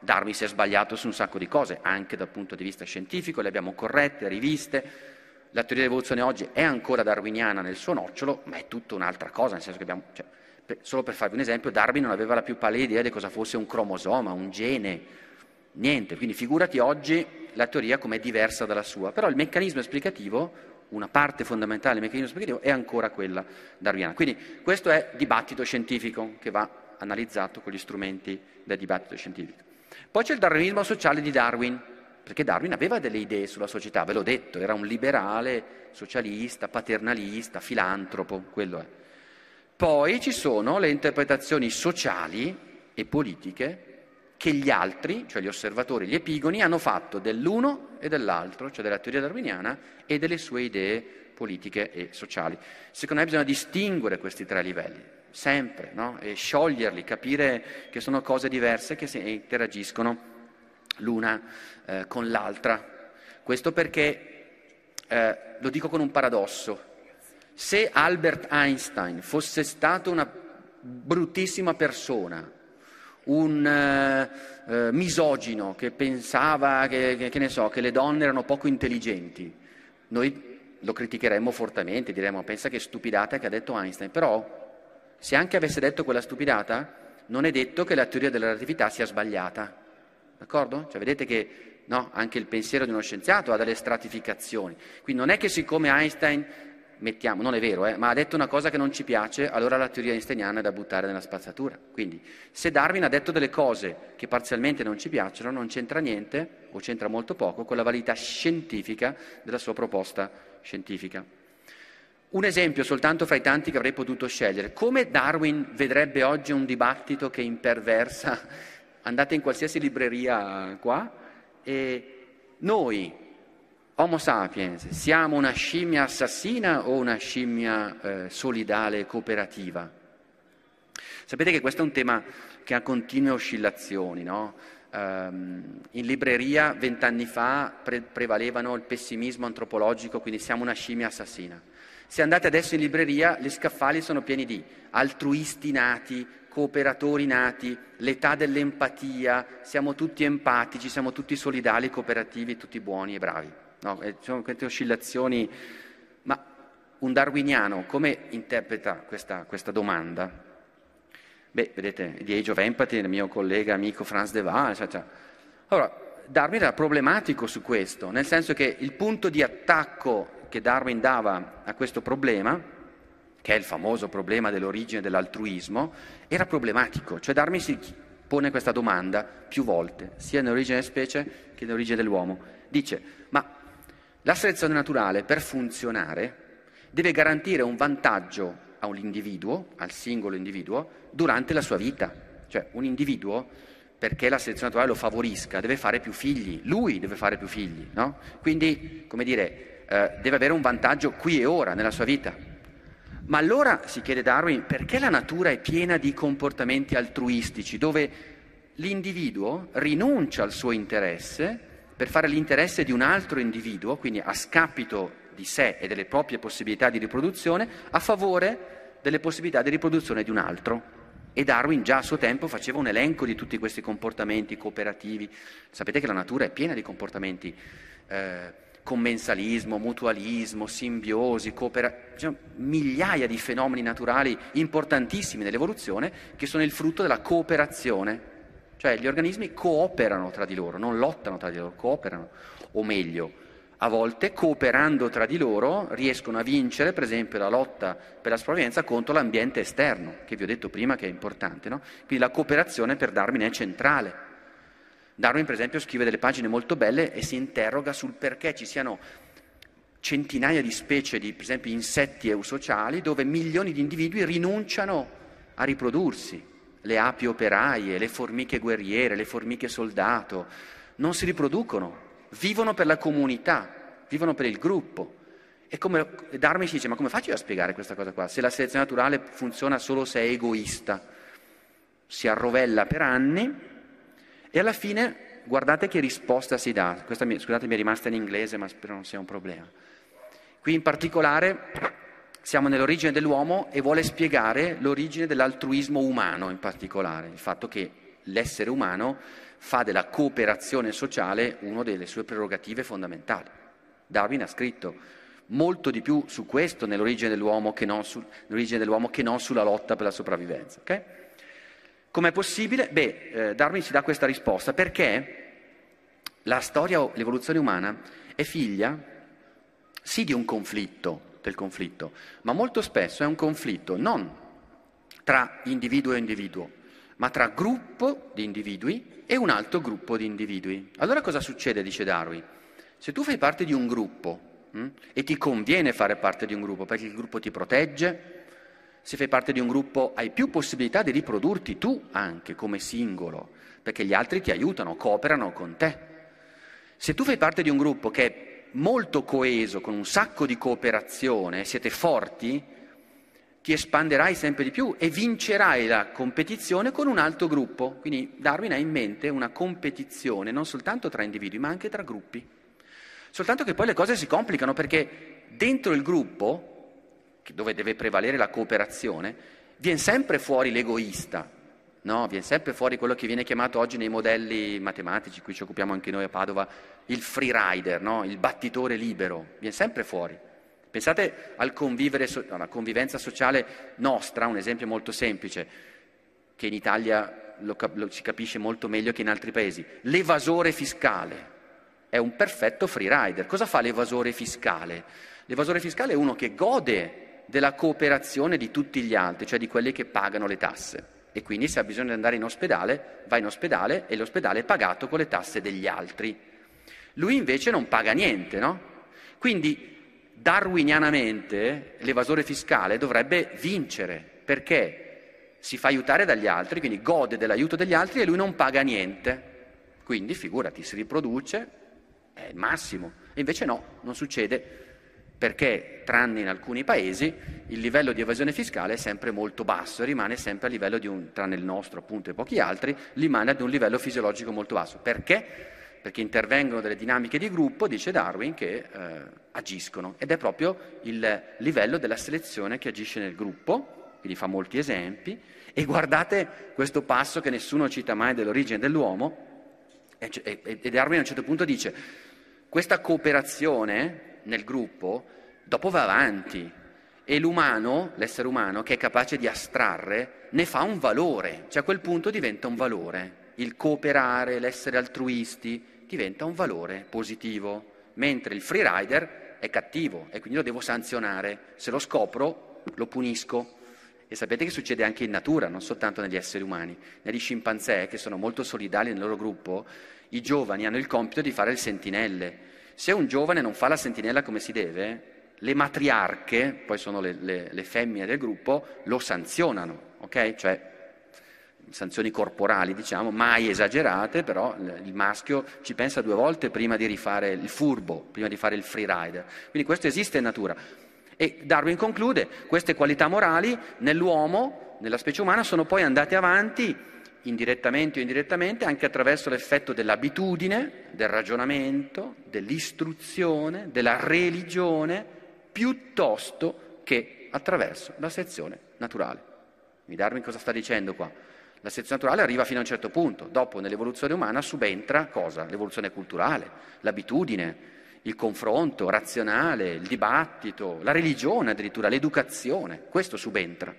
S1: Darwin si è sbagliato su un sacco di cose, anche dal punto di vista scientifico, le abbiamo corrette, riviste. La teoria dell'evoluzione oggi è ancora darwiniana nel suo nocciolo, ma è tutta un'altra cosa, nel senso che abbiamo... Cioè, solo per farvi un esempio, Darwin non aveva la più pallida idea di cosa fosse un cromosoma, un gene, niente. Quindi figurati oggi la teoria com'è diversa dalla sua. Però il meccanismo esplicativo, una parte fondamentale del meccanismo esplicativo, è ancora quella darwiniana. Quindi questo è dibattito scientifico che va analizzato con gli strumenti del dibattito scientifico. Poi c'è il darwinismo sociale di Darwin, perché Darwin aveva delle idee sulla società, ve l'ho detto, era un liberale, socialista, paternalista, filantropo, quello è. Poi ci sono le interpretazioni sociali e politiche che gli altri, cioè gli osservatori, gli epigoni, hanno fatto dell'uno e dell'altro, cioè della teoria darwiniana e delle sue idee politiche e sociali. Secondo me bisogna distinguere questi tre livelli, sempre, no? e scioglierli, capire che sono cose diverse che si interagiscono l'una eh, con l'altra. Questo perché, eh, lo dico con un paradosso, se Albert Einstein fosse stato una bruttissima persona, un eh, misogino che pensava che, che, che, so, che, le donne erano poco intelligenti, noi lo criticheremmo fortemente, diremmo pensa che stupidata che ha detto Einstein, però se anche avesse detto quella stupidata, non è detto che la teoria della relatività sia sbagliata, d'accordo? Cioè vedete che no, anche il pensiero di uno scienziato ha delle stratificazioni, quindi non è che siccome Einstein mettiamo, non è vero, eh, ma ha detto una cosa che non ci piace, allora la teoria einsteiniana è da buttare nella spazzatura. Quindi, se Darwin ha detto delle cose che parzialmente non ci piacciono, non c'entra niente, o c'entra molto poco, con la validità scientifica della sua proposta scientifica. Un esempio soltanto fra i tanti che avrei potuto scegliere. Come Darwin vedrebbe oggi un dibattito che imperversa? Andate in qualsiasi libreria qua e noi, Homo sapiens, siamo una scimmia assassina o una scimmia eh, solidale cooperativa? Sapete che questo è un tema che ha continue oscillazioni, no? um, in libreria vent'anni fa pre- prevalevano il pessimismo antropologico, quindi siamo una scimmia assassina. Se andate adesso in libreria, gli scaffali sono pieni di altruisti nati, cooperatori nati, l'età dell'empatia, siamo tutti empatici, siamo tutti solidali, cooperativi, tutti buoni e bravi. No, ci sono queste oscillazioni, ma un darwiniano come interpreta questa, questa domanda? Beh, vedete, di Age of Empathy, il mio collega amico Franz de Waal, cioè, cioè. Allora, Darwin era problematico su questo, nel senso che il punto di attacco che Darwin dava a questo problema, che è il famoso problema dell'origine dell'altruismo, era problematico. Cioè Darwin si pone questa domanda più volte, sia nell'origine delle specie che nell'origine dell'uomo. Dice, ma la selezione naturale per funzionare deve garantire un vantaggio all'individuo, al singolo individuo, durante la sua vita. Cioè un individuo, perché la selezione naturale lo favorisca, deve fare più figli, lui deve fare più figli, no? Quindi, come dire, eh, deve avere un vantaggio qui e ora nella sua vita. Ma allora si chiede Darwin perché la natura è piena di comportamenti altruistici, dove l'individuo rinuncia al suo interesse per fare l'interesse di un altro individuo, quindi a scapito di sé e delle proprie possibilità di riproduzione, a favore delle possibilità di riproduzione di un altro. E Darwin già a suo tempo faceva un elenco di tutti questi comportamenti cooperativi. Sapete che la natura è piena di comportamenti eh, commensalismo, mutualismo, simbiosi, cooperazione, cioè, migliaia di fenomeni naturali importantissimi nell'evoluzione che sono il frutto della cooperazione. Cioè gli organismi cooperano tra di loro, non lottano tra di loro, cooperano. O meglio, a volte cooperando tra di loro riescono a vincere, per esempio, la lotta per la sopravvivenza contro l'ambiente esterno, che vi ho detto prima che è importante. No? Quindi la cooperazione per Darwin è centrale. Darwin, per esempio, scrive delle pagine molto belle e si interroga sul perché ci siano centinaia di specie di, per esempio, insetti eusociali dove milioni di individui rinunciano a riprodursi. Le api operaie, le formiche guerriere, le formiche soldato, non si riproducono, vivono per la comunità, vivono per il gruppo. E come Darwin si dice, ma come faccio a spiegare questa cosa qua? Se la selezione naturale funziona solo se è egoista, si arrovella per anni e alla fine guardate che risposta si dà. Questa, scusate, mi è rimasta in inglese, ma spero non sia un problema. Qui in particolare siamo nell'origine dell'uomo e vuole spiegare l'origine dell'altruismo umano in particolare, il fatto che l'essere umano fa della cooperazione sociale una delle sue prerogative fondamentali. Darwin ha scritto molto di più su questo nell'origine dell'uomo che non, su, dell'uomo che non sulla lotta per la sopravvivenza. Okay? Com'è possibile? Beh, eh, Darwin ci dà questa risposta perché la storia, l'evoluzione umana è figlia sì di un conflitto, del conflitto, ma molto spesso è un conflitto non tra individuo e individuo, ma tra gruppo di individui e un altro gruppo di individui. Allora cosa succede, dice Darwin? Se tu fai parte di un gruppo hm, e ti conviene fare parte di un gruppo perché il gruppo ti protegge, se fai parte di un gruppo hai più possibilità di riprodurti tu anche come singolo, perché gli altri ti aiutano, cooperano con te. Se tu fai parte di un gruppo che molto coeso, con un sacco di cooperazione, siete forti, ti espanderai sempre di più e vincerai la competizione con un altro gruppo. Quindi Darwin ha in mente una competizione non soltanto tra individui, ma anche tra gruppi. Soltanto che poi le cose si complicano perché dentro il gruppo dove deve prevalere la cooperazione, viene sempre fuori l'egoista, no? viene sempre fuori quello che viene chiamato oggi nei modelli matematici, qui ci occupiamo anche noi a Padova, il free rider, no? il battitore libero, viene sempre fuori. Pensate al alla convivenza sociale nostra, un esempio molto semplice, che in Italia lo, lo, si capisce molto meglio che in altri paesi. L'evasore fiscale è un perfetto free rider. Cosa fa l'evasore fiscale? L'evasore fiscale è uno che gode della cooperazione di tutti gli altri, cioè di quelli che pagano le tasse. E quindi se ha bisogno di andare in ospedale, va in ospedale e l'ospedale è pagato con le tasse degli altri. Lui invece non paga niente, no? Quindi darwinianamente l'evasore fiscale dovrebbe vincere perché si fa aiutare dagli altri, quindi gode dell'aiuto degli altri e lui non paga niente. Quindi figurati, si riproduce, è il massimo. E invece no, non succede perché tranne in alcuni paesi il livello di evasione fiscale è sempre molto basso e rimane sempre a livello di un, tranne il nostro appunto e pochi altri, rimane ad un livello fisiologico molto basso. Perché? Perché intervengono delle dinamiche di gruppo, dice Darwin, che eh, agiscono ed è proprio il livello della selezione che agisce nel gruppo, quindi fa molti esempi, e guardate questo passo che nessuno cita mai dell'origine dell'uomo, e, e Darwin a un certo punto dice, questa cooperazione nel gruppo, dopo va avanti e l'umano, l'essere umano, che è capace di astrarre, ne fa un valore, cioè a quel punto diventa un valore. Il cooperare, l'essere altruisti, diventa un valore positivo, mentre il freerider è cattivo e quindi lo devo sanzionare. Se lo scopro, lo punisco. E sapete che succede anche in natura, non soltanto negli esseri umani. Negli scimpanzé, che sono molto solidali nel loro gruppo, i giovani hanno il compito di fare le sentinelle. Se un giovane non fa la sentinella come si deve, le matriarche, poi sono le, le, le femmine del gruppo, lo sanzionano, ok? Cioè sanzioni corporali, diciamo, mai esagerate, però il maschio ci pensa due volte prima di rifare il furbo, prima di fare il freerider. Quindi questo esiste in natura. E Darwin conclude, queste qualità morali nell'uomo, nella specie umana, sono poi andate avanti indirettamente o indirettamente anche attraverso l'effetto dell'abitudine, del ragionamento, dell'istruzione, della religione, piuttosto che attraverso la sezione naturale. Mi Darwin cosa sta dicendo qua? La sezione naturale arriva fino a un certo punto, dopo nell'evoluzione umana subentra cosa? L'evoluzione culturale, l'abitudine, il confronto razionale, il dibattito, la religione addirittura, l'educazione, questo subentra.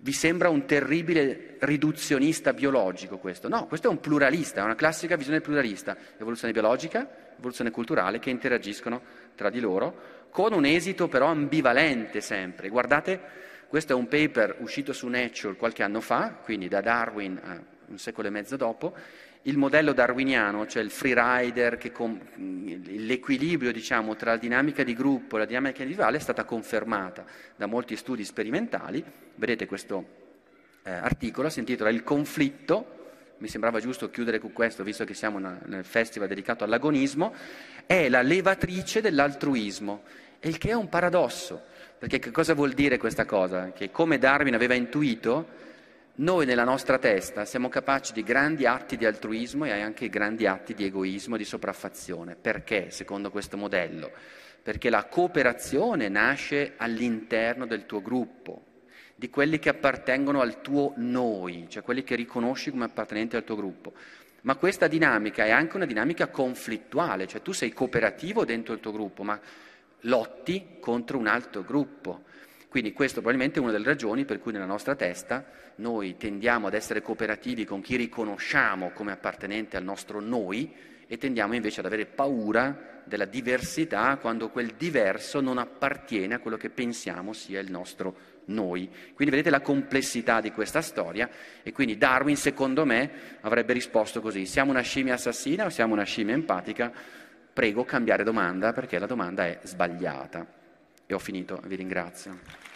S1: Vi sembra un terribile riduzionista biologico questo? No, questo è un pluralista, è una classica visione pluralista, evoluzione biologica, evoluzione culturale che interagiscono tra di loro, con un esito però ambivalente sempre. Guardate questo è un paper uscito su Nature qualche anno fa, quindi da Darwin a un secolo e mezzo dopo. Il modello darwiniano, cioè il free rider, com- l'equilibrio diciamo, tra la dinamica di gruppo e la dinamica individuale è stata confermata da molti studi sperimentali. Vedete questo eh, articolo, si intitola Il conflitto mi sembrava giusto chiudere con questo, visto che siamo nel festival dedicato all'agonismo, è la levatrice dell'altruismo, il che è un paradosso, perché che cosa vuol dire questa cosa? Che come Darwin aveva intuito, noi nella nostra testa siamo capaci di grandi atti di altruismo e anche grandi atti di egoismo e di sopraffazione. Perché, secondo questo modello? Perché la cooperazione nasce all'interno del tuo gruppo, di quelli che appartengono al tuo noi, cioè quelli che riconosci come appartenenti al tuo gruppo. Ma questa dinamica è anche una dinamica conflittuale, cioè tu sei cooperativo dentro il tuo gruppo, ma lotti contro un altro gruppo. Quindi questo probabilmente è una delle ragioni per cui nella nostra testa noi tendiamo ad essere cooperativi con chi riconosciamo come appartenente al nostro noi e tendiamo invece ad avere paura della diversità quando quel diverso non appartiene a quello che pensiamo sia il nostro noi. Quindi vedete la complessità di questa storia e quindi Darwin secondo me avrebbe risposto così, siamo una scimmia assassina o siamo una scimmia empatica? prego cambiare domanda perché la domanda è sbagliata. E ho finito, vi ringrazio.